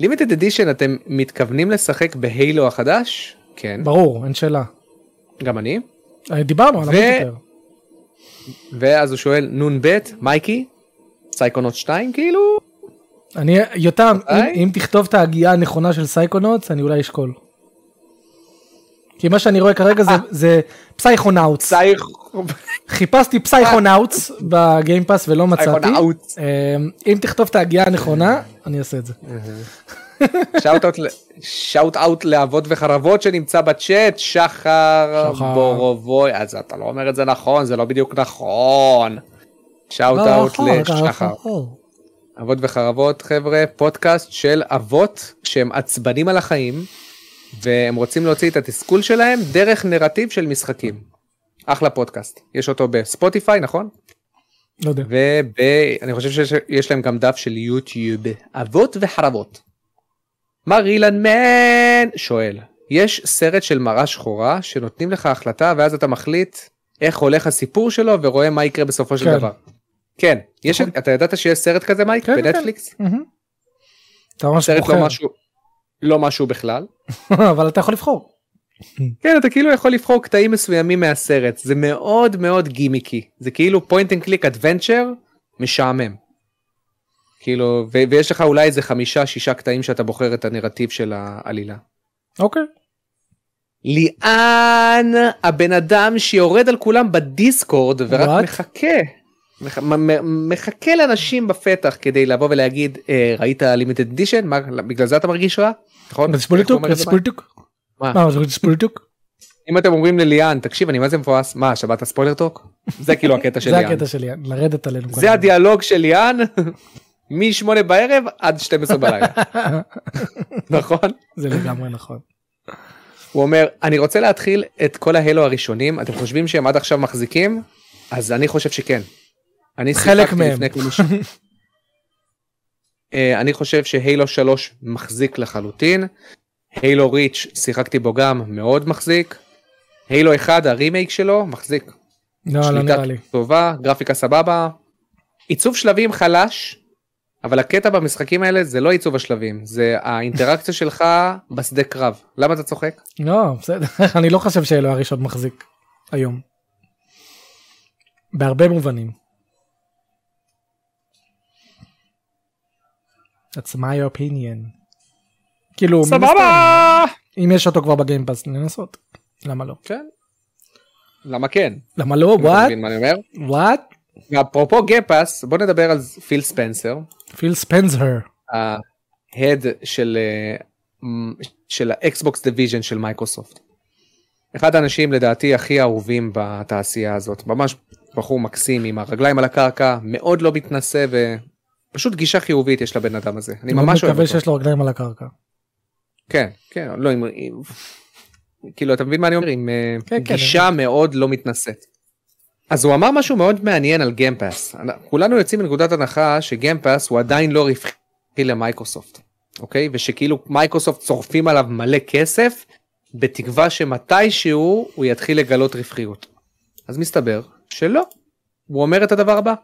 לימיטד אדישן, אתם מתכוונים לשחק בהיילו החדש? כן, ברור, אין שאלה. גם אני. אה, דיברנו על ה multiplayer. ואז הוא שואל, נ"ב, מייקי? סייקונות 2 כאילו? אני, יותם, אם? אם תכתוב את ההגייה הנכונה של Psychonauts, אני אולי אשקול. כי מה שאני רואה כרגע זה, זה פסייכונאוטס. חיפשתי פסייכונאוטס ב Game Pass ולא מצאתי. אה, אם תכתוב את ההגייה הנכונה, אני אעשה את זה. shout out לאבות וחרבות שנמצא בצ'אט שחר. בורובוי אז אתה לא אומר את זה נכון זה לא בדיוק נכון. shout out לא, לשחר. אבות וחרבות חבר'ה פודקאסט של אבות שהם עצבנים על החיים והם רוצים להוציא את התסכול שלהם דרך נרטיב של משחקים. אחלה פודקאסט יש אותו בספוטיפיי נכון? לא יודע. ואני חושב שיש להם גם דף של יוטיוב אבות וחרבות. מר אילן מן שואל יש סרט של מראה שחורה שנותנים לך החלטה ואז אתה מחליט איך הולך הסיפור שלו ורואה מה יקרה בסופו של כן. דבר. כן יש נכון. אתה ידעת שיש סרט כזה מייק כן, כן, בנטפליקס. אתה ממש סרט לא משהו לא משהו בכלל אבל אתה יכול לבחור. כן אתה כאילו יכול לבחור קטעים מסוימים מהסרט זה מאוד מאוד גימיקי זה כאילו point and click adventure משעמם. כאילו ו- ויש לך אולי איזה חמישה שישה קטעים שאתה בוחר את הנרטיב של העלילה. אוקיי. ליאן הבן אדם שיורד על כולם בדיסקורד ורק What? מחכה. מח- מחכה לאנשים בפתח כדי לבוא ולהגיד אה, ראית לימיטד דישן מה בגלל זה אתה מרגיש רע? נכון? זה זה זה, זה? אם אתם אומרים לליאן תקשיב אני מה זה מבואס מה שמעת ספוילר טוק? זה כאילו הקטע של זה ליאן. הקטע שלי, לרדת עלינו. זה. הדיאלוג של ליאן מ-8 בערב עד 12 בלילה. נכון? זה לגמרי נכון. הוא אומר אני רוצה להתחיל את כל ההלו הראשונים אתם חושבים שהם עד עכשיו מחזיקים? אז אני חושב שכן. אני חלק מהם. ש- אה, אני חושב שהילו 3 מחזיק לחלוטין. הילו ריץ' שיחקתי בו גם מאוד מחזיק. הילו 1 הרימייק שלו מחזיק. לא, לא נראה לי. טובה, גרפיקה סבבה. עיצוב שלבים חלש, אבל הקטע במשחקים האלה זה לא עיצוב השלבים, זה האינטראקציה שלך בשדה קרב. למה אתה צוחק? לא, בסדר. אני לא חושב שאלו הראשון מחזיק היום. בהרבה מובנים. That's my opinion. כאילו, סבבה! אם יש אותו כבר ב Game Pass ננסה. למה לא? כן. למה כן? למה לא? What? מה אני אומר? What? ואפרופו Game Pass, בוא נדבר על פיל ספנסר, פיל ספנסר. ה head של אה, של ה Xbox division של מייקרוסופט. אחד האנשים לדעתי הכי אהובים בתעשייה הזאת, ממש בחור מקסים עם הרגליים על הקרקע, מאוד לא מתנשא ופשוט גישה חיובית יש לבן אדם הזה. אני ממש אוהב מקווה אותו. שיש לו רגליים על הקרקע. כן, כן, לא עם... עם- כאילו אתה מבין מה אני אומר? עם אה, כן, כן, גישה מאוד לא מתנשאת. אז הוא אמר משהו מאוד מעניין על Game Pass. כולנו יוצאים מנקודת הנחה ש Game Pass הוא עדיין לא רווחי למייקרוסופט, אוקיי? ושכאילו מייקרוסופט שורפים עליו מלא כסף, בתקווה שמתישהו הוא יתחיל לגלות רווחיות. אז מסתבר שלא. הוא אומר את הדבר הבא.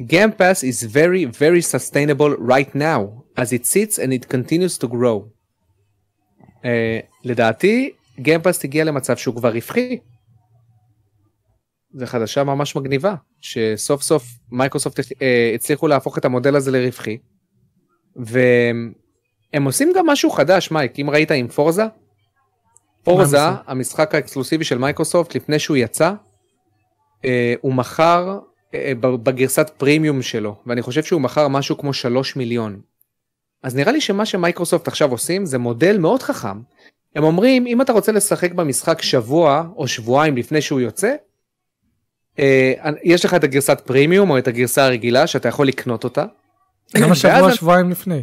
Game Pass is very very sustainable right now as it sits and it continues to grow. Uh, לדעתי Game Pass הגיע למצב שהוא כבר רווחי. זה חדשה ממש מגניבה שסוף סוף מייקרוסופט uh, הצליחו להפוך את המודל הזה לרווחי. והם עושים גם משהו חדש מייק אם ראית עם פורזה. Forza? המשחק האקסקלוסיבי של מייקרוסופט לפני שהוא יצא. uh, הוא מכר בגרסת פרימיום שלו ואני חושב שהוא מכר משהו כמו 3 מיליון. אז נראה לי שמה שמייקרוסופט עכשיו עושים זה מודל מאוד חכם. הם אומרים אם אתה רוצה לשחק במשחק שבוע או שבועיים לפני שהוא יוצא. אה, יש לך את הגרסת פרימיום או את הגרסה הרגילה שאתה יכול לקנות אותה. למה שבוע ואז- שבועיים לפני?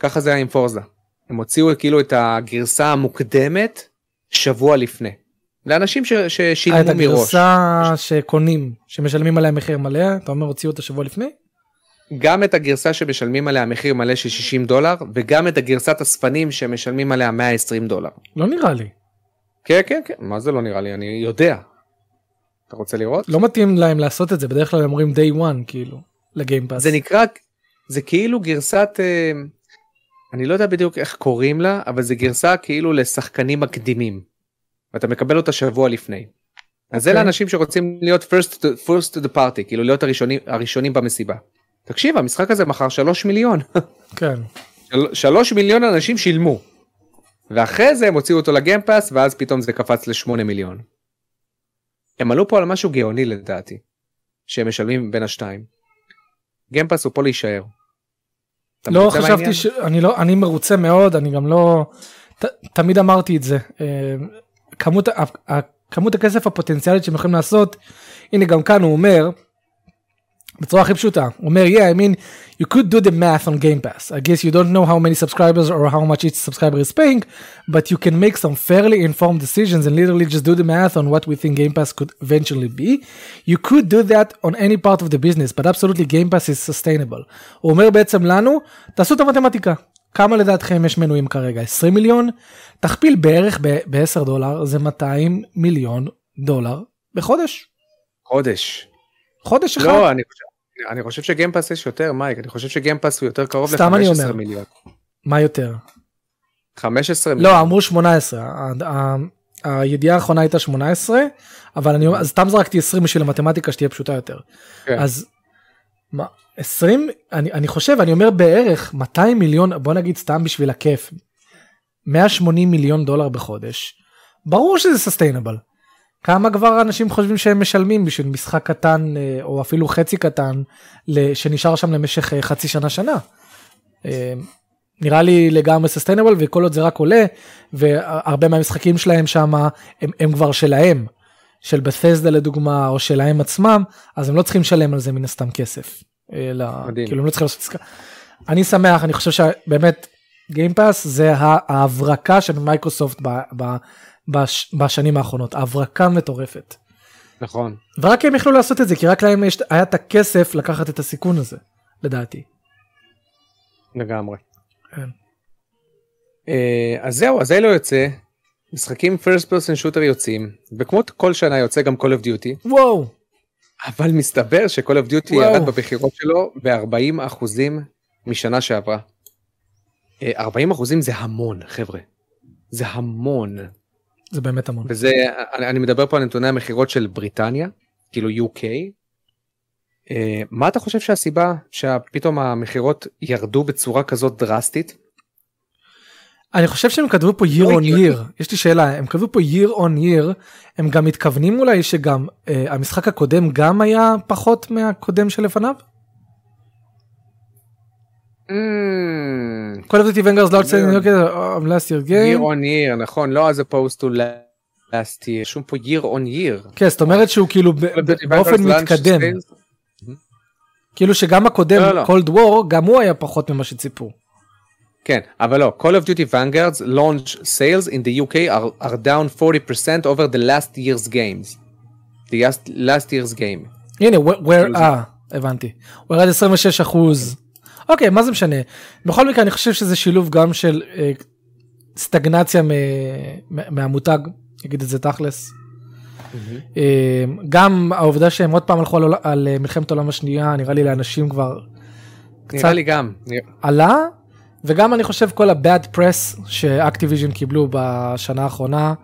ככה זה היה עם פורזה. הם הוציאו כאילו את הגרסה המוקדמת שבוע לפני. לאנשים ש- אה, ששילמו את מראש. הגרסה שקונים שמשלמים עליה מחיר מלא אתה אומר הוציאו אותה שבוע לפני? גם את הגרסה שמשלמים עליה מחיר מלא של 60 דולר וגם את הגרסת הספנים שמשלמים עליה 120 דולר. לא נראה לי. כן כן כן מה זה לא נראה לי אני יודע. אתה רוצה לראות? לא מתאים להם לעשות את זה בדרך כלל הם אומרים day one כאילו לגיימפאס. זה נקרא זה כאילו גרסת אה, אני לא יודע בדיוק איך קוראים לה אבל זה גרסה כאילו לשחקנים מקדימים. ואתה מקבל אותה שבוע לפני. אז זה אוקיי. לאנשים שרוצים להיות first to, first to the party כאילו להיות הראשונים הראשונים במסיבה. תקשיב המשחק הזה מכר 3 מיליון. כן. של- שלוש מיליון אנשים שילמו. ואחרי זה הם הוציאו אותו לגיימפאס ואז פתאום זה קפץ לשמונה מיליון. הם עלו פה על משהו גאוני לדעתי. שהם משלמים בין השתיים. גיימפאס הוא פה להישאר. לא חשבתי מהעניין? ש... אני לא, אני מרוצה מאוד, אני גם לא... ת, תמיד אמרתי את זה. אה, כמות, ה- ה- כמות הכסף הפוטנציאלית שהם יכולים לעשות, הנה גם כאן הוא אומר, בצורה הכי פשוטה, הוא אומר, yeah, I mean, you could do the math on Game Pass. I guess you don't know how many subscribers or how much each subscriber is paying, but you can make some fairly informed decisions and literally just do the math on what we think Game Pass could eventually be. You could do that on any part of the business, but absolutely Game Pass is sustainable. הוא אומר בעצם לנו, תעשו את המתמטיקה. כמה לדעתכם יש מנויים כרגע? 20 מיליון? תכפיל בערך ב-10 דולר, זה 200 מיליון דולר בחודש. חודש. חודש אחד. לא, אני חושב... אני חושב שגיימפאס יש יותר מייק אני חושב שגיימפאס הוא יותר קרוב סתם אני ל-15 אומר. מיליון. מה יותר? 15 מיליון. לא, אמרו 18. ה- ה- הידיעה האחרונה הייתה 18, אבל אני אז סתם זרקתי 20 בשביל המתמטיקה שתהיה פשוטה יותר. כן. אז מה, 20, אני, אני חושב, אני אומר בערך 200 מיליון, בוא נגיד סתם בשביל הכיף, 180 מיליון דולר בחודש, ברור שזה סוסטיינבל. כמה כבר אנשים חושבים שהם משלמים בשביל משחק קטן אה, או אפילו חצי קטן שנשאר שם למשך אה, חצי שנה שנה. אה, נראה לי לגמרי sustainable וכל עוד זה רק עולה והרבה מהמשחקים שלהם שם הם, הם כבר שלהם של Bethesda לדוגמה או שלהם עצמם אז הם לא צריכים לשלם על זה מן הסתם כסף. אלא מדהים. כאילו לא צריכים לעשות עסקה. אני שמח אני חושב שבאמת Game Pass זה ההברקה של מייקרוסופט ב, ב, בש, בשנים האחרונות הברקה מטורפת. נכון. ורק הם יכלו לעשות את זה כי רק להם יש, היה את הכסף לקחת את הסיכון הזה לדעתי. לגמרי. כן. אה, אז זהו אז אלו יוצא. משחקים first person shooter יוצאים וכמו כל שנה יוצא גם call of duty וואו אבל מסתבר of duty וואו. ירד בבחירות שלו ב-40 אחוזים משנה שעברה. אה, 40 אחוזים זה המון חבר'ה. זה המון. זה באמת המון. וזה אני, אני מדבר פה על נתוני המכירות של בריטניה כאילו UK. אה, מה אתה חושב שהסיבה שפתאום המכירות ירדו בצורה כזאת דרסטית? אני חושב שהם כתבו פה year לא on year יש לי שאלה הם כתבו פה year on year הם גם מתכוונים אולי שגם אה, המשחק הקודם גם היה פחות מהקודם שלפניו? Mm, selling Year- record of last year year game. on year נכון לא as opposed to last year שום פה year on year. כן זאת אומרת שהוא כאילו באופן מתקדם כאילו שגם הקודם לא, לא. cold war גם הוא היה פחות ממה שציפו. כן אבל לא Call of Duty Vanguard's launch sales in the UK are, are down 40% over the last year's games. The last, last year's game. הנה where אה הבנתי הוא ירד 26 אחוז. אוקיי מה זה משנה בכל מקרה אני חושב שזה שילוב גם של אה, סטגנציה מ- מ- מהמותג נגיד את זה תכלס. אה, גם העובדה שהם עוד פעם הלכו על, על אה, מלחמת העולם השנייה נראה לי לאנשים כבר קצת נראה לי גם. עלה וגם אני חושב כל ה-bad press שאקטיביז'ן קיבלו בשנה האחרונה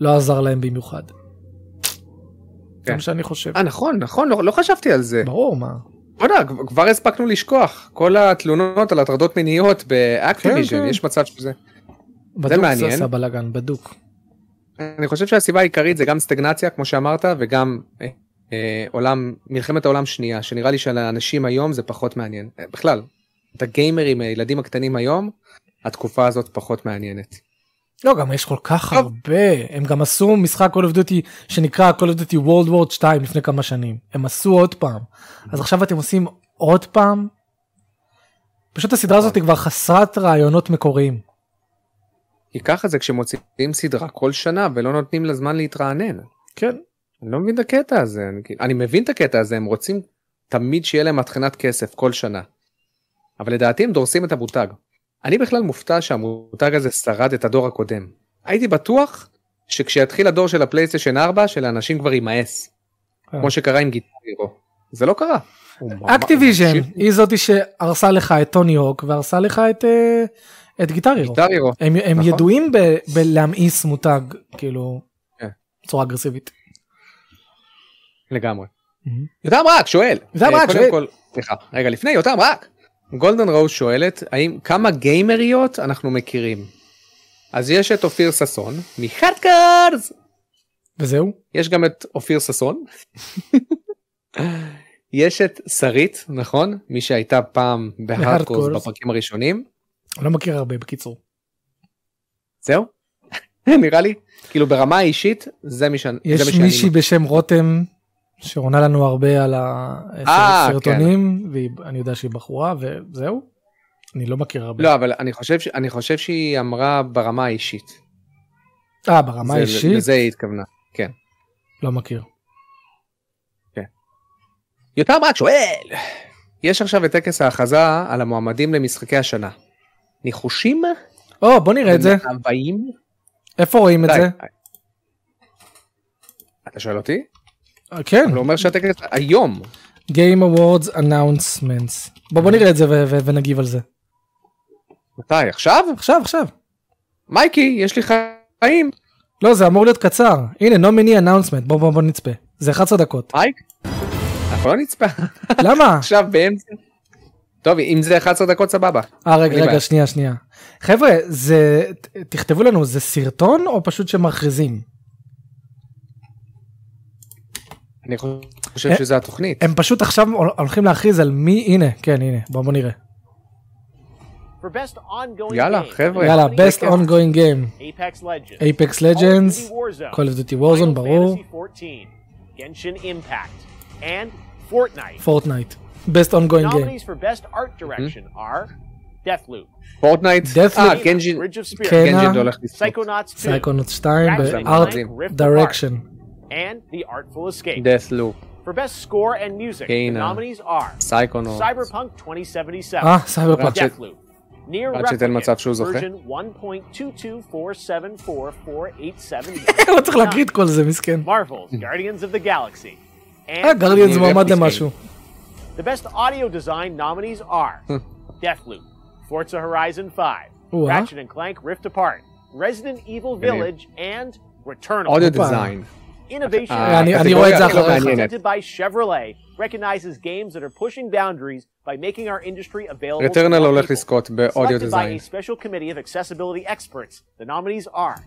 לא עזר להם במיוחד. זה כן. מה שאני חושב. אה נכון נכון לא, לא חשבתי על זה. ברור מה. וואלה, כבר- הספקנו לשכוח כל התלונות על הטרדות מיניות באקטיביז'ן כן, כן. יש מצב שזה. בדוק מעניין. זה עשה בלאגן בדוק. אני חושב שהסיבה העיקרית זה גם סטגנציה כמו שאמרת וגם אה, אה, עולם מלחמת העולם שנייה שנראה לי שלאנשים היום זה פחות מעניין אה, בכלל. את הגיימרים הילדים הקטנים היום התקופה הזאת פחות מעניינת. לא גם יש כל כך טוב. הרבה הם גם עשו משחק Call of Duty שנקרא Call of Duty World War 2 לפני כמה שנים הם עשו עוד פעם אז עכשיו אתם עושים עוד פעם. פשוט הסדרה הזאת היא כבר חסרת רעיונות מקוריים. כי ככה זה כשמוציאים סדרה כל שנה ולא נותנים לה זמן להתרענן. כן. אני לא מבין את הקטע הזה אני, אני מבין את הקטע הזה הם רוצים תמיד שיהיה להם התחנת כסף כל שנה. אבל לדעתי הם דורסים את המותג. אני בכלל מופתע שהמותג הזה שרד את הדור הקודם. הייתי בטוח שכשיתחיל הדור של הפלייסטיישן 4 שלאנשים כבר יימאס. אה. כמו שקרה עם Guitar Hero. זה לא קרה. Activision היא זאתי שהרסה לך את טוני הוק והרסה לך את אה, את Guitar Hero. Guitar Hero. הם, הם נכון. ידועים ב, בלהמאיס מותג כאילו כן. בצורה אגרסיבית. לגמרי. Mhm. יותם ברק שואל. יותם אה, קודם שואל. כל- סליחה רגע לפני יותם ברק. גולדן רוז שואלת האם כמה גיימריות אנחנו מכירים. אז יש את אופיר ששון מחאדקארס וזהו. יש גם את אופיר ששון. יש את שרית, נכון? מי שהייתה פעם בהארדקורס. בפרקים הראשונים. לא מכיר הרבה בקיצור. זהו? נראה לי. כאילו ברמה האישית, זה מי שאני... יש מישהי בשם רותם שעונה לנו הרבה על אה, הסרטונים ואני יודע שהיא בחורה וזהו. אני לא מכיר הרבה. לא, אבל אני חושב, ש- אני חושב שהיא אמרה ברמה האישית. אה ברמה זה- האישית לזה היא התכוונה. כן. לא מכיר. יותם רק שואל, יש עכשיו את טקס ההכרזה על המועמדים למשחקי השנה. ניחושים? או בוא נראה את זה מאוויים? איפה רואים את. זה? אתה שואל אותי? אה, כן אבל הוא אומר שהטקס היום. Game Awards Announcements. בוא בוא נראה את זה ונגיב על זה. מתי? עכשיו? עכשיו עכשיו. מייקי, יש לי חיים. לא זה אמור להיות קצר. הנה נומיני אנאונסמנט בוא בוא בוא נצפה. זה 11 דקות. מייק? אנחנו לא נצפה למה? עכשיו באמצע. טוב, אם זה 11 דקות סבבה. אה רגע רגע בעיה. שנייה שנייה. חבר'ה זה תכתבו לנו זה סרטון או פשוט שמכריזים? אני חושב אה, שזה התוכנית. הם פשוט עכשיו הול- הולכים להכריז על מי הנה כן הנה בוא בוא נראה. For best ongoing יאללה, game, חבר'ה. יאללה Company best Games, ongoing game. Apex Legends, Apex Call of Legends, Duty Warzone, Call of Duty Warzone Final ברור. Fantasy 14, Genshin Impact, and Fortnite. פורטנייט. best ongoing game. Nominees for best art direction are Deathloop, פורטנייט? Deathloop. אה, Kena, גנג'ין. Bridge of Spirits, כן. גנג'ין זה הולך לזכות. Psychonauts 2, סייקונות 2 Ratchet and בארט Clank Rift דירקשן. and The Artful Escape. death loop. For best score and music, the Kena. nominees are סייקונות. Cyberpunk 2077, אה סייבר פאנק. Ratchet. Deathloop, Near Ratchet אין מצב שהוא Replicant, זוכה. version 1.224744879. לא צריך להקריא את כל זה מסכן. Marvel's Guardians of the Galaxy. אה And גרדיאנס New מועמד Replicant. למשהו. the best audio design nominees are Deathloop, Forza Horizon 5, Ooh, huh? Ratchet and Clank Rift Apart, Resident Evil Village, and Returnal. אודיו הופה. innovation uh, presented by Chevrolet recognizes games that are pushing boundaries by making our industry available to more people. Selected by a special committee of accessibility experts, the nominees are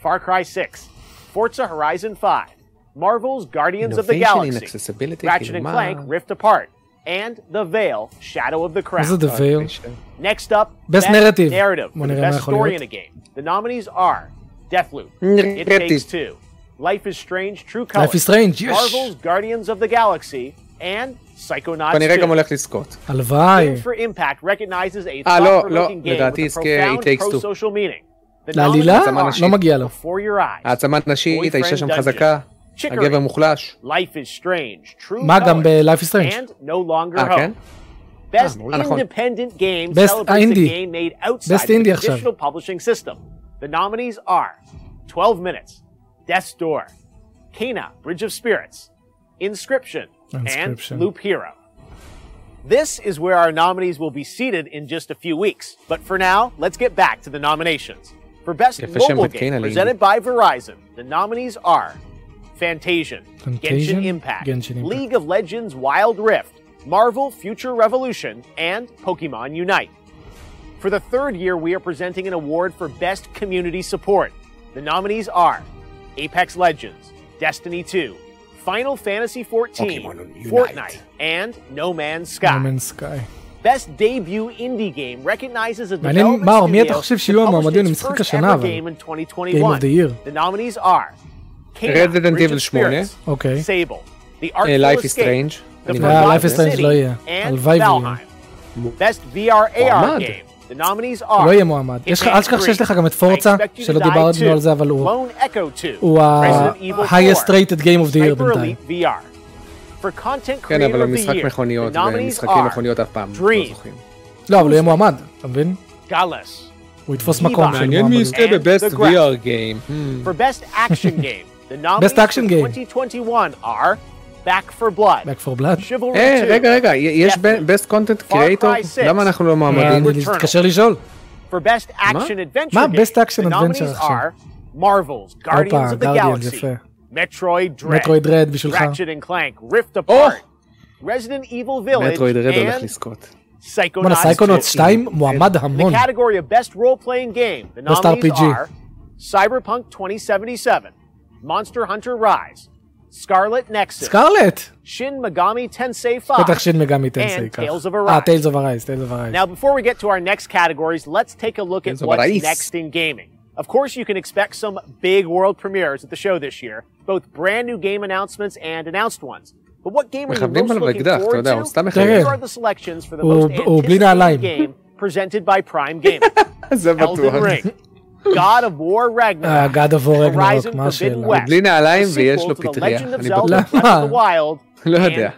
Far Cry 6, Forza Horizon 5, Marvel's Guardians of the Galaxy, Ratchet and Clank Rift Apart, and The Veil, Shadow of the Crown. This is The Veil. Next up, Best, best Narrative, narrative best story in a game. The nominees are Deathloop, It. Takes Two, Life is Strange, True Colors, Life is Strange, yes. Marvel's Guardians of the Galaxy, and Psychonauts כנראה 2. גם הולך לזכות. הלוואי. Games for Impact recognizes a אה, לא, thought-provoking לא, game לדעתי with a יזכה profound It Takes Two. pro-social meaning. The לעלילה? העצמה נשית. לא מגיע לו. Before Your Eyes, העצמה נשית, האישה שם חזקה, הגבר Chicory, מוחלש. Life is Strange, True מה גם Colors, ב-Life is Strange? and No Longer אה, כן? Best מעולה, נכון. independent game Best celebrates indie. a game made outside Best the indie עכשיו. traditional publishing system. The nominees are 12 Minutes, Death's Door, Cana, Bridge of Spirits, Inscription, Inscription. and Loop Hero. This is where our nominees will be seated in just a few weeks. But for now, let's get back to the nominations. For Best Mobile Game presented by Verizon, the nominees are Fantasian, Fantasian? Genshin, Impact, Genshin Impact, League of Legends Wild Rift, Marvel Future Revolution, and Pokemon Unite. For the third year, we are presenting an award for Best Community Support. The nominees are Apex Legends, Destiny 2, Final Fantasy XIV, Pokemon Unite. Fortnite, and No Man's Sky. No Man's Sky. Best debut indie game recognizes a מעניין, development מאור, מי אתה studio חושב that שיהיו published המועמדים its למשחק first השנה, ever אבל? game in 2021. Game of the year. The nominees are Kena, Resident Bridge Evil of 8. Spirits, אוקיי. Sable, The אה, Artful Life is Escape, Strange. The אני אה, מעדיף Forgotten Life is Strange City, לא יהיה. and הלוואי ויהיה. Valheim. Best VR AR מועמד. game. The nominees are לא יהיה מועמד. יש לך- אל תשכח שיש לך גם את פורצה, שלא דיברנו על זה, אבל הוא- Lone Echo 2, הוא Resident Evil 4, ה-highest rated game of the year בינתיים. Elite VR. For content כן, אבל הוא of the משחק year, מכוניות, the nominees ומשחקים are מכוניות אף פעם לא Dream, זוכים. לא, אבל הוא יהיה מועמד, אתה מבין? הוא יתפוס. מקום של מעניין מועמד. יזכה בבסט. VR Game. For Best Action Game, the nominees Action for Game. 2021 are Back for Blood, Back for Blood. Chivalry אה, 2, רגע, רגע, יש Deathloop, בסט קונטנט Far קריאטור? Cry 6. למה אנחנו לא אה, מועמדים? אני Returnal. מתקשר לשאול. For Best Action Adventure מה Game, Best Action the Adventure nominees עכשיו? are Marvel's Guardians of the Guardians, Galaxy, יפה. Metroid Dread, מטרואיד רד בשבילך. Ratchet and Clank Rift Apart, Resident Evil Village, מטרואיד רד הולך and לזכות. בואנה, Psychonauts סייקונוט 2. 2 מועמד In the המון. category of Best Role-Playing Game, the Best nominees RPG. are Cyberpunk 2077, Monster Hunter Rise, Scarlet Nexus, סקרלט! Shin Megami Tensei 5. בטח שין מגמי טנסי And ככה. Tales of אה, Arise. טיילס אוף הרייס, טיילס אוף הרייס. Now, before we get to our next categories, let's take a look at Tales of what's Arise. next in gaming. Of course, you can expect some big world premieres at the show this year, both brand new game announcements and announced ones. But what game are you מכוונים most עליו looking אקדח, אתה forward יודע, הוא to? סתם כן. Here מחייב. are the selections for the הוא- most הוא בלי נעליים. anticipated game presented by Prime Gaming. זה Elden בטוח. Ring, God of War אה, Ragnarok, God of War Ragnarok, מה השאלה? West, בלי נעליים ויש לו פטריה. Wild, לא יודע.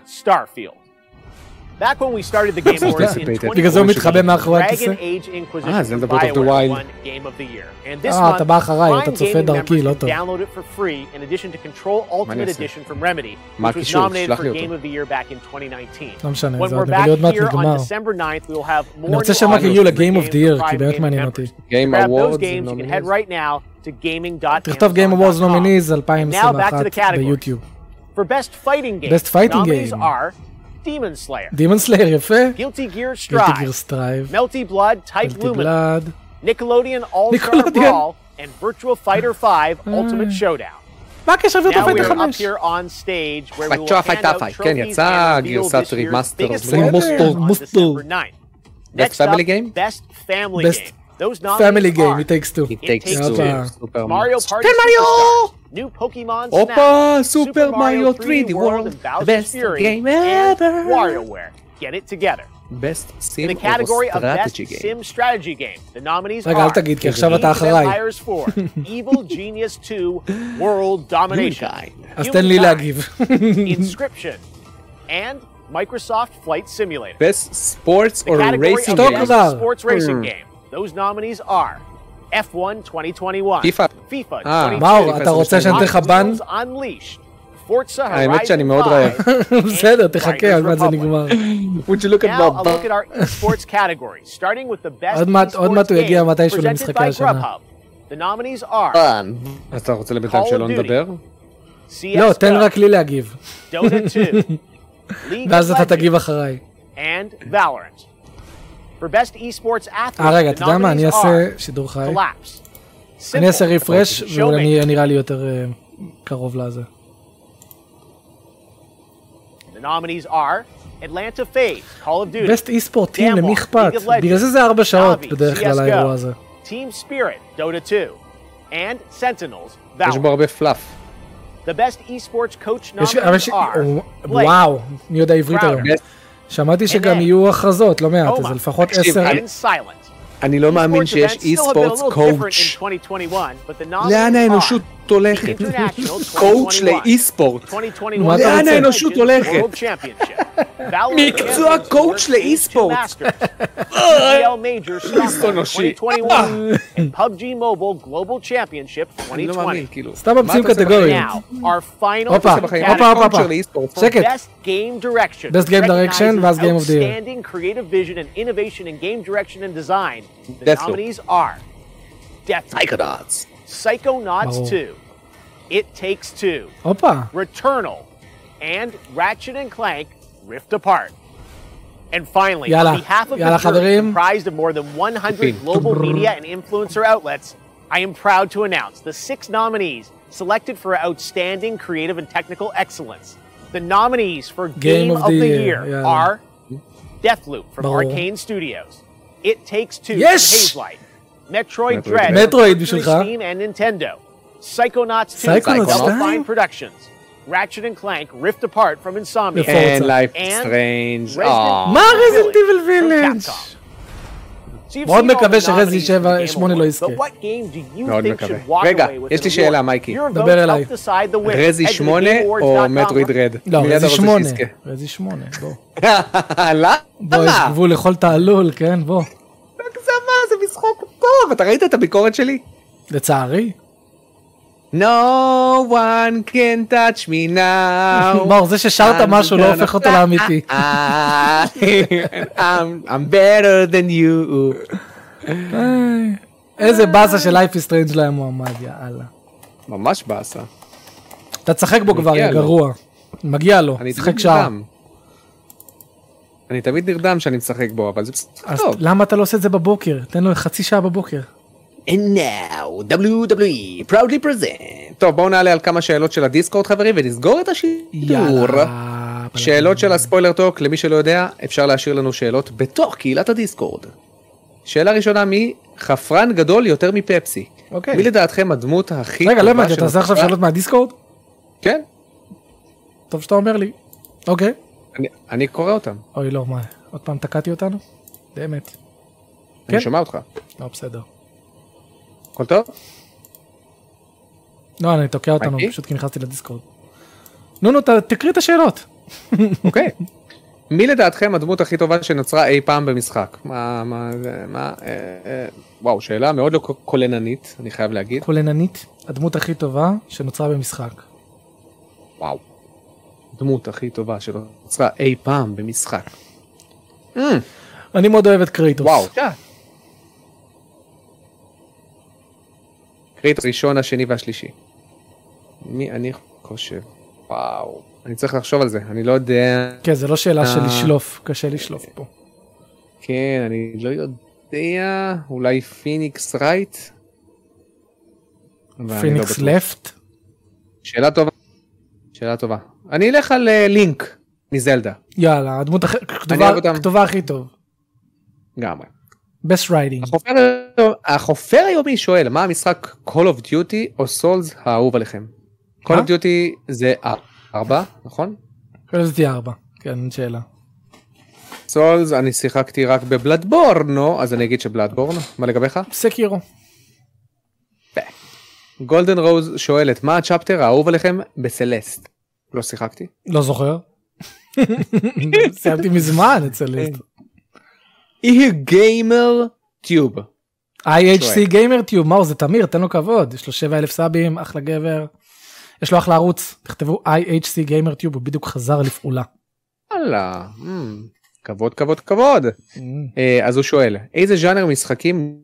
Starfield. Back when we started the Game Awards in anticipated. 2014, בגלל זה הוא מתחבא מאחורי הכיסא? Dragon Age Inquisition אה, from Zelda Breath of the BioWare Wild. won Game of the Year. And this אה, month, אתה בא אחריי, Prime אתה צופה Gaming דרכי, members לא can טוב. download it for free in addition to Control אני Ultimate אעשה? Edition from Remedy, מה which was הקישור? nominated שלח for לי Game אותו. of the Year back in 2019. לא משנה, When זה we're עוד נראה לי עוד back מעט here on נגמר. December 9th, we will have more אני רוצה new שהם רק offers יגיעו for ל-Game of games the Year, for כי Prime באמת Gaming מעניין members. אותי. Game Grab those Awards, games, you can head nominees. right now to gaming.amazon.com. תכתוב Game Awards נומיניז Now back to the 2021 categories. ביוטיוב. For Best Fighting Game, Best Fighting nominees Game. are Demon Slayer, דימון סלייר יפה. Guilty Gear גילטי Strive, גיר סטרייב. Melty Blood, Type גילטי Lumina, בלאד. Nickelodeon All Star Nickelodeon. Brawl, and Virtual Fighter 5 Ultimate Showdown. מה הקשר Now וירטו we פייטר are up 5? here on stage where we will Virtua hand Fighter out 5. כן, trophies יצא and reveal גרסת this year's רימאסטר. biggest זה winners מוסטר, on מוסטר. December 9th. Next up, family game? Best Family Best Game. Those פמילי nominees גיים, are It takes two. It takes It two. Takes Two. סופר Mario Party כן, מריו! Superstars, New Pokemon הופה, Snap, סופר מריו 3D World, and Bowser's best Fury, game and ever. WarioWare. Get it together. best In sim the category or of Best strategy game. Sim Strategy Game, the nominees רגע, אל are תגיד, כי עכשיו Age אתה of אחריי. Empires 4, Evil Genius 2, World Domination, Humankind. אז תן לי Humankind, להגיב. Inscription, and Microsoft Flight Simulator. best sports The or category racing Stop of game. כבר. Best Sports Racing Hmm. Game. Those nominees are F1 2021, FIFA. FIFA אה, 22, מאור, אתה רוצה שאני אתן לך בן? האמת שאני מאוד 5, בסדר, תחכה, עוד Riders מעט זה. נגמר. Would you look at Now, a my look at our esports category, starting with the best עוד מעט- הוא יגיע מתישהו למשחקי השנה. Grubhub. The nominees are אז אתה רוצה לבינתיים שלא. נדבר? לא, תן רק לי להגיב. Dota 2, League ואז of אתה Legends, תגיב אחריי. and Valorant. אה רגע, the אתה יודע מה, אני nominees אעשה are שידור חי. אני אעשה רפרש. ואולי אני אהיה נראה לי יותר אה, קרוב לזה. The nominees are Atlanta FaZe, Call of Duty, בסט אי ספורטים, Damwon, למי אכפת? בגלל זה זה ארבע שעות בדרך כלל האירוע הזה. Team Spirit, Dota 2, and Sentinels, יש בו. הרבה פלאף. The best esports coach nominees are וואו, מי יודע עברית היום. שמעתי שגם יהיו הכרזות, לא מעט, אז לפחות עשר... אני- לא מאמין שיש אי ספורטס קואוץ'. in 2021, but the לאן האנושות הולכת? International קואוצ' 2021, לאי ספורט. 2021 מה אתה לאן רוצה? האנושות Legends הולכת? World Championship, Valorant מקצוע Champions קואוצ' World לאי Stage ספורט. 2 Masters, EL Major Stockholm אנושי. 2021, and PUBG Mobile Global Championship אני לא מאמין, 2020. כאילו. סתם מה ממציאים אתה עושה קטגוריות. Now, our final הופה, בחיים? הופה, הופה, קואוצ'ר הופה. לאי ספורט. שקט. Best Game Direction. Best Game Direction, ואז Game of the Year. Outstanding creative vision and innovation in game direction and design. The Deathloop. nominees are Deathloop, סייקודאטס. Psychonauts oh. 2, It Takes Two, Opa. Returnal, and Ratchet and Clank Rift Apart. And finally, yala, on behalf of yala, the jury, comprised of more than 100 global media and influencer outlets, I am proud to announce the six nominees selected for outstanding creative and technical excellence. The nominees for Game, Game of, of, the, Year, year yeah. are Deathloop from oh. Arcane Studios, It Takes Two yes! from Hazelight, Metroid Dread from Metroid Mercury בשבילך. Steam and Nintendo, Psychonauts 2 Psychonauts from Double 2? Fine Productions, Ratchet and Clank Rift Apart from Insomnia, יפה. And Forza. Life is And Strange. Resident אה. מה Evil רזינט איבל from וילג'? Capcom. So you've מאוד seen all מקווה the שרזי nominees שבע- for the Game שמונה לא Awards, יזכה. but what game do you מאוד think מקווה. should walk רגע, away with יש לי שאלה, award? מייקי. Your דבר votes אליי. help decide the winner. רזי Head to שמונה או thegameawards.com. מטרואיד רד? לא, מי אתה רזי רוצה שמונה. שיזכה? רזי שמונה, בוא. למה? בוא, יש גבול לכל תעלול, כן, בוא. הגזמה, זה משחק טוב. אתה ראית את הביקורת שלי? לצערי. No one can touch me now. מאור, זה ששרת משהו לא הופך אותו. לאמיתי. I'm better than you. איזה באסה של Life is Strange לא היה מועמד, יאללה. ממש באסה. אתה תשחק בו כבר, יא. גרוע. מגיע לו, תשחק שעה. נרדם. אני תמיד נרדם שאני משחק בו, אבל זה משחק אז טוב. למה אתה לא עושה את זה בבוקר? תן לו חצי שעה בבוקר. And now, WWE proudly present. טוב, בואו נעלה על כמה שאלות של הדיסקורד חברים ונסגור את השידור. יאללה. שאלות של הספוילר טוק, למי שלא יודע, אפשר להשאיר לנו שאלות בתוך קהילת הדיסקורד. שאלה ראשונה, מי חפרן גדול יותר מפפסי? אוקיי. מי לדעתכם הדמות הכי רגע, לא הבנתי, אתה שנוצרה- עושה עכשיו שאלות מהדיסקורד? כן, טוב שאתה אומר לי. אוקיי. אני- אני קורא אותם, אוי לא, מה, עוד פעם תקעתי אותנו? באמת. אני כן. שומע אותך. לא, בסדר. הכל טוב? לא, אני תוקע אותנו מייקי? פשוט כי נכנסתי לדיסקורד. נו, נו, תקריא את השאלות. אוקיי. מי לדעתכם הדמות הכי טובה שנוצרה אי פעם במשחק? מה, מה, זה, מה, אה, אה, וואו, שאלה מאוד לא כוללנית, אני חייב להגיד. כוללנית, הדמות הכי טובה שנוצרה במשחק. וואו. דמות הכי טובה שנוצרה אי פעם במשחק. Mm, אני מאוד אוהב את Kratos. וואו. Kratos ראשון, השני והשלישי. מי אני חושב? וואו. אני צריך לחשוב על זה, אני לא יודע. כן, זה לא שאלה של אה. לשלוף, קשה לשלוף פה. כן, אני לא יודע, אולי Phoenix Wright? לא פיניקס. לפט? שאלה טובה. שאלה טובה. אני אלך על אה, לינק מזלדה, יאללה, הדמות הכי- כתובה- אוהב אותם. כתובה הכי טוב. לגמרי. best writing. החופר, החופר היומי שואל, מה המשחק Call of Duty או Souls האהוב עליכם? Call of Duty זה 4, נכון? כל זה תהיה ארבע. כן, אין שאלה. Souls אני שיחקתי רק בבלאדבורנו, אז אני אגיד שבלאדבורן, מה לגביך? סקירו. Golden Rose שואלת, מה ה chapter האהוב עליכם ב Celeste? לא שיחקתי. לא זוכר. סיימתי מזמן אצל. יהיה Gamer Tube. IHC Gamer Tube, מאור זה תמיר, תן לו כבוד. יש לו 7 אלף סאבים, אחלה גבר. יש לו אחלה ערוץ. תכתבו IHC Gamer Tube, הוא בדיוק חזר לפעולה. וואלה, mm, כבוד כבוד כבוד. אה, אז הוא שואל, איזה ז'אנר משחקים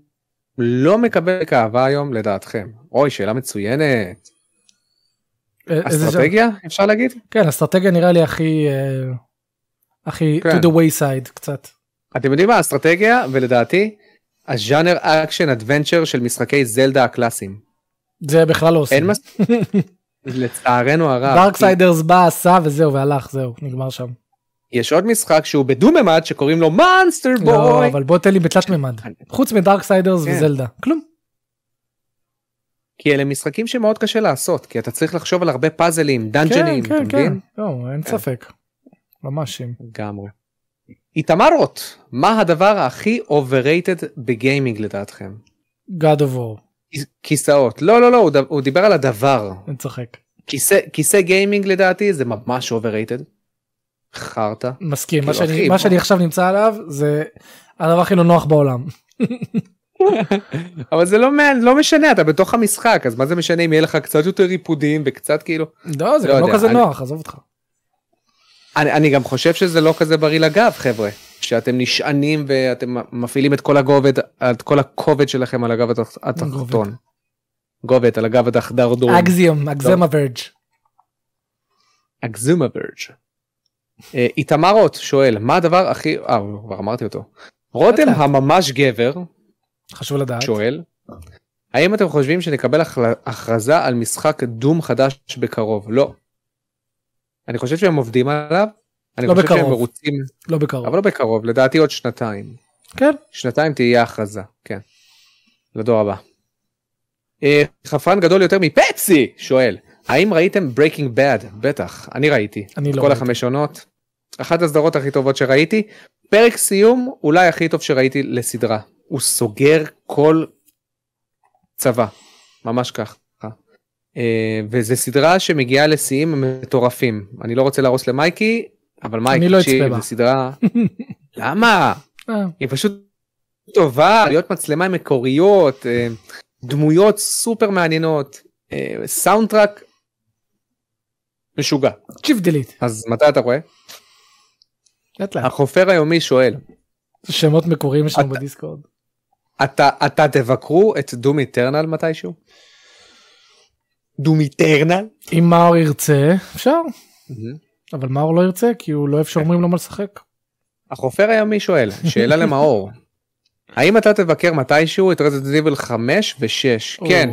לא מקבל אהבה היום לדעתכם? אוי, שאלה מצוינת. אה? אסטרטגיה אפשר להגיד? כן, אסטרטגיה נראה לי הכי... אה, הכי כן. to the wayside קצת. אתם יודעים מה אסטרטגיה ולדעתי הז'אנר action adventure של משחקי זלדה הקלאסיים. זה בכלל לא עושים. אין מס... לצערנו הרב. Darksiders בא, עשה וזהו, והלך, זהו, נגמר שם. יש עוד משחק שהוא בדו ממד שקוראים לו Monster לא, Boy. אבל בוא תן לי בתלת מימד. חוץ מדארקסיידרס כן. וזלדה. כלום. כי אלה משחקים שמאוד קשה לעשות כי אתה צריך לחשוב על הרבה פאזלים כן, דאנג'נים אתה כן, כן. מבין? לא, אין כן. ספק. ממש אם. לגמרי. איתמרות מה הדבר הכי overrated בגיימינג לדעתכם? God of War. כיס- כיסאות לא לא לא הוא, ד... הוא דיבר על הדבר אני צוחק. כיסא כיסא גיימינג לדעתי זה ממש overrated. חרטא. מסכים. מה כאילו, שאני- מה. שאני עכשיו נמצא עליו זה הדבר הכי לא נוח בעולם. אבל זה לא, לא משנה אתה בתוך המשחק אז מה זה משנה אם יהיה לך קצת יותר ריפודים וקצת כאילו לא, זה לא גם לא כזה אני- נוח, עזוב אותך. אני, אני גם חושב שזה לא כזה בריא לגב חבר'ה שאתם נשענים ואתם מפעילים את כל הגובד את כל הכובד שלכם על הגב התח- התחתון. גובד על הגב הדחדרדון. אקזיום, אקזמה ורג'. אגזומה ברג'. אה, איתמרות שואל מה הדבר הכי אה כבר אמרתי אותו. רותם. הממש גבר חשוב לדעת. שואל האם אתם חושבים שנקבל הכרזה על משחק דום חדש בקרוב לא. אני חושב שהם עובדים עליו. אני לא חושב שהם בקרוב. מרוצים לא בקרוב. אבל לא בקרוב לדעתי עוד שנתיים. כן. שנתיים תהיה הכרזה כן. לדור הבא. אה, חפרן גדול יותר מפפסי שואל האם ראיתם Breaking Bad בטח אני ראיתי אני לא כל ראיתי. החמש עונות. אחת הסדרות הכי טובות שראיתי פרק סיום אולי הכי טוב שראיתי לסדרה הוא סוגר כל צבא ממש ככה. אה, וזה סדרה שמגיעה לשיאים מטורפים אני לא רוצה להרוס למייקי אבל מייקי לא תקשיב. זה סדרה למה אה, היא פשוט טובה להיות מצלמה עם מקוריות אה, דמויות סופר מעניינות סאונד טראק משוגע צ'יפ דילית. אז מתי אתה רואה? לאט לאט. החופר היומי שואל שמות מקוריים יש לנו בדיסקורד. אתה אתה תבקרו את דום איטרנל מתישהו? דום איטרנל? אם מאור ירצה, אפשר. אבל מאור לא ירצה כי הוא לא אוהב שאומרים לו מה לשחק. החופר היומי שואל שאלה למאור האם אתה תבקר מתישהו את Resident Evil 5 ו-6? כן,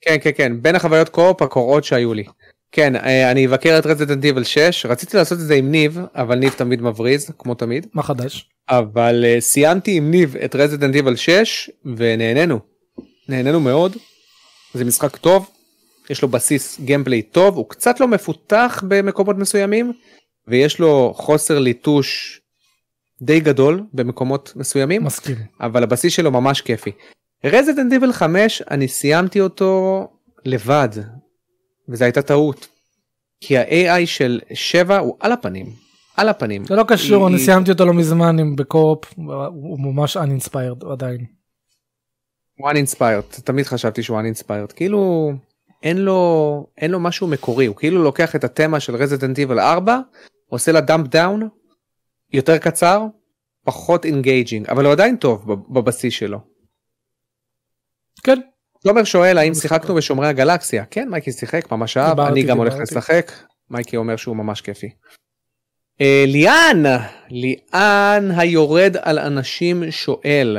כן, כן, כן, בין החוויות co-op הקורעות שהיו לי. כן, אה, אני אבקר את Resident Evil 6, רציתי לעשות את זה עם ניב, אבל ניב תמיד מבריז, כמו תמיד. מה חדש? אבל uh, סיימתי עם ניב את Resident Evil 6 ונהנינו. נהנינו מאוד. זה משחק טוב, יש לו בסיס gameplay טוב, הוא קצת לא מפותח במקומות מסוימים, ויש לו חוסר ליטוש די גדול במקומות מסוימים, מסכים. אבל הבסיס שלו ממש כיפי. Resident Evil 5 אני סיימתי אותו לבד, וזו הייתה טעות. כי ה-AI של 7 הוא על הפנים, על הפנים. זה לא קשור, היא- אני סיימתי אותו לא מזמן עם ב co-op, הוא ממש uninspired עדיין. הוא uninspired, תמיד חשבתי שהוא uninspired, כאילו אין לו, אין לו משהו מקורי, הוא כאילו לוקח את התמה של Resident Evil 4, עושה לה dumbed down, יותר קצר, פחות engaging, אבל הוא עדיין טוב בב- בבסיס שלו. כן, תומר שואל האם שיחקנו בשומרי הגלקסיה, כן מייקי שיחק, ממש אהב, אני גם הולך. לשחק, מייקי אומר שהוא ממש כיפי. אה, ליאן, ליאן היורד על אנשים שואל,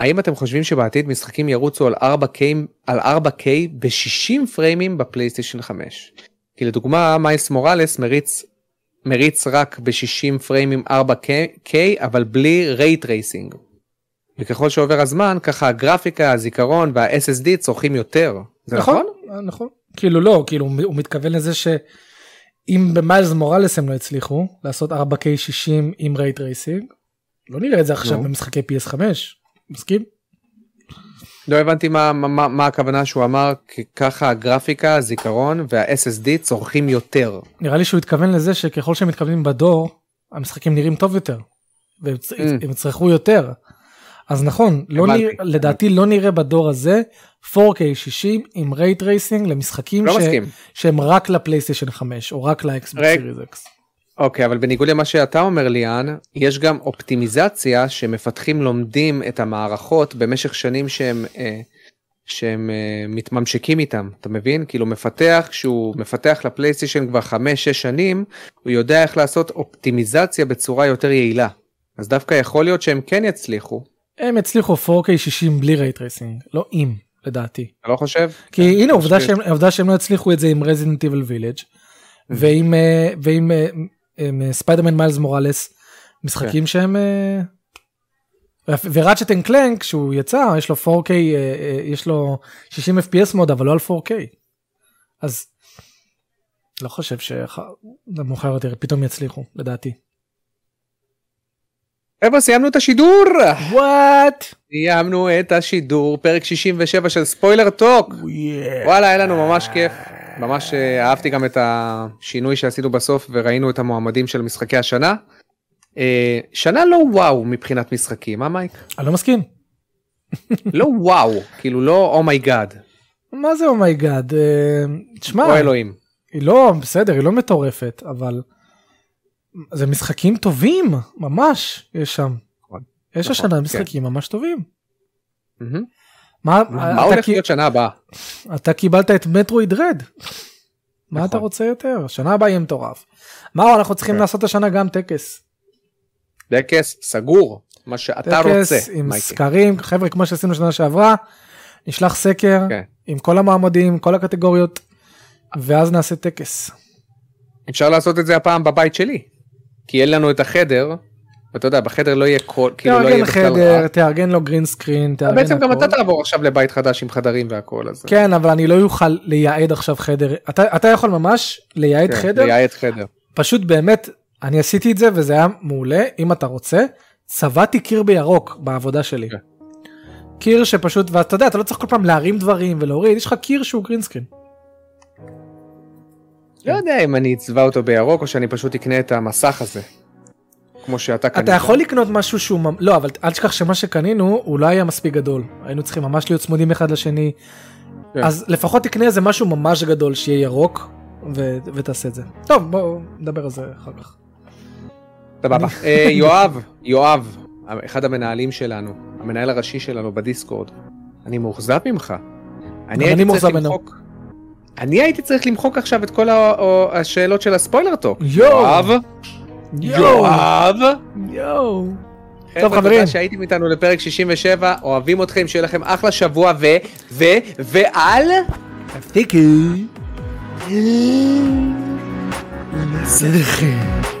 האם אתם חושבים שבעתיד משחקים ירוצו על 4K, על 4K ב-60 פריימים בפלייסטיישן 5? כי לדוגמה מיילס מוראלס מריץ, מריץ רק ב-60 פריימים 4K אבל בלי ray tracing. וככל שעובר הזמן ככה הגרפיקה, הזיכרון וה-SSD צורכים יותר. זה נכון? נכון? נכון. כאילו לא, כאילו הוא מתכוון לזה שאם במיילס מוראלס הם לא הצליחו לעשות 4K 60 עם ray tracing, לא נראה את זה עכשיו נו. במשחקי PS5, מסכים? לא הבנתי מה, מה, מה הכוונה שהוא אמר, ככה הגרפיקה, הזיכרון וה-SSD צורכים יותר. נראה לי שהוא התכוון לזה שככל שהם מתכוונים בדור, המשחקים נראים טוב יותר. והם Mm. יצרכו יותר. אז נכון, לא. נראה, לדעתי לא נראה בדור הזה 4K 60 עם רייט רייסינג למשחקים לא ש-. שהם רק לפלייסטיישן 5 או רק לאקסבוק רגע. סיריס אקס. אוקיי, אבל בניגוד למה שאתה אומר ליאן, יש גם אופטימיזציה שמפתחים לומדים את המערכות במשך שנים שהם, אה, שהם אה, מתממשקים איתם, אתה מבין? כאילו מפתח, כשהוא מפתח לפלייסטיישן כבר 5-6 שנים, הוא יודע איך לעשות אופטימיזציה בצורה יותר יעילה. אז דווקא יכול להיות שהם כן יצליחו, הם הצליחו 4K 60 בלי ray tracing, לא עם לדעתי. אתה לא חושב? כי הנה עובדה. שהם, עובדה שהם לא הצליחו את זה עם Resident Evil Village ועם אה, ועם עם, ספיידרמן מיילס מוראלס משחקים שהם אה, ו Ratchet and Clank שהוא יצא יש לו 4K אה, אה, יש לו 60 FPS mode אבל לא על 4K אז לא חושב שמאוחר יותר פתאום יצליחו לדעתי. חבר'ה סיימנו את השידור! what? סיימנו את השידור, פרק 67 של ספוילר טוק. וואלה, היה לנו ממש כיף. ממש אה, אהבתי גם את השינוי שעשינו בסוף וראינו את המועמדים של משחקי השנה. אה, שנה לא וואו מבחינת משחקים, אה מייק? אני לא מסכים. לא וואו, כאילו לא oh my God, מה זה oh my God? תשמע. או אלוהים. היא לא בסדר היא לא מטורפת אבל זה משחקים טובים ממש יש שם. נכון, יש נכון, השנה כן. משחקים ממש טובים. מה, הולך כי- להיות שנה הבאה? אתה קיבלת את מטרואיד רד. מה אתה נכון. רוצה יותר? שנה הבאה יהיה מטורף. מה אנחנו צריכים כן. לעשות השנה גם טקס. טקס סגור, מה שאתה טקס רוצה, עם מייקי. סקרים חבר'ה כמו שעשינו שנה שעברה. נשלח סקר כן. עם כל המועמדים כל הקטגוריות ואז נעשה טקס. אפשר לעשות את זה הפעם בבית שלי. כי אין לנו את החדר, ואתה יודע, בחדר לא יהיה כל, כאילו לא יהיה תארגן בכלל חדר רע. תארגן לו green screen תארגן בעצם גם הכל. אתה תעבור עכשיו לבית חדש עם חדרים והכל, אז... כן אבל אני לא אוכל לייעד עכשיו חדר אתה אתה יכול ממש לייעד כן, חדר לייעד חדר. פשוט באמת אני עשיתי את זה וזה היה מעולה אם אתה רוצה צבעתי קיר בירוק בעבודה שלי. כן. קיר שפשוט ואתה יודע אתה לא צריך כל פעם להרים דברים ולהוריד יש לך קיר שהוא green screen. לא יודע אם אני אצבע אותו בירוק או שאני פשוט אקנה את המסך הזה. כמו שאתה קנית. אתה יכול לקנות משהו שהוא לא אבל אל תשכח שמה שקנינו הוא לא היה מספיק גדול היינו צריכים ממש להיות צמודים אחד לשני כן. אז לפחות תקנה איזה משהו ממש גדול שיהיה ירוק ו- ותעשה את זה. טוב בוא נדבר על זה אחר כך. סבבה. אה, יואב, יואב, אחד המנהלים שלנו, המנהל הראשי שלנו בדיסקורד, אני מאוכזב ממך. אני הייתי צריך. למחוק. אני הייתי צריך למחוק עכשיו את כל השאלות של הספוילר טוק. יואב, יואב, יואו. טוב, חברים. תודה שהייתם איתנו לפרק 67, אוהבים אתכם, שיהיה לכם אחלה שבוע ו... ו... ועל... תפסיקו. בסדר.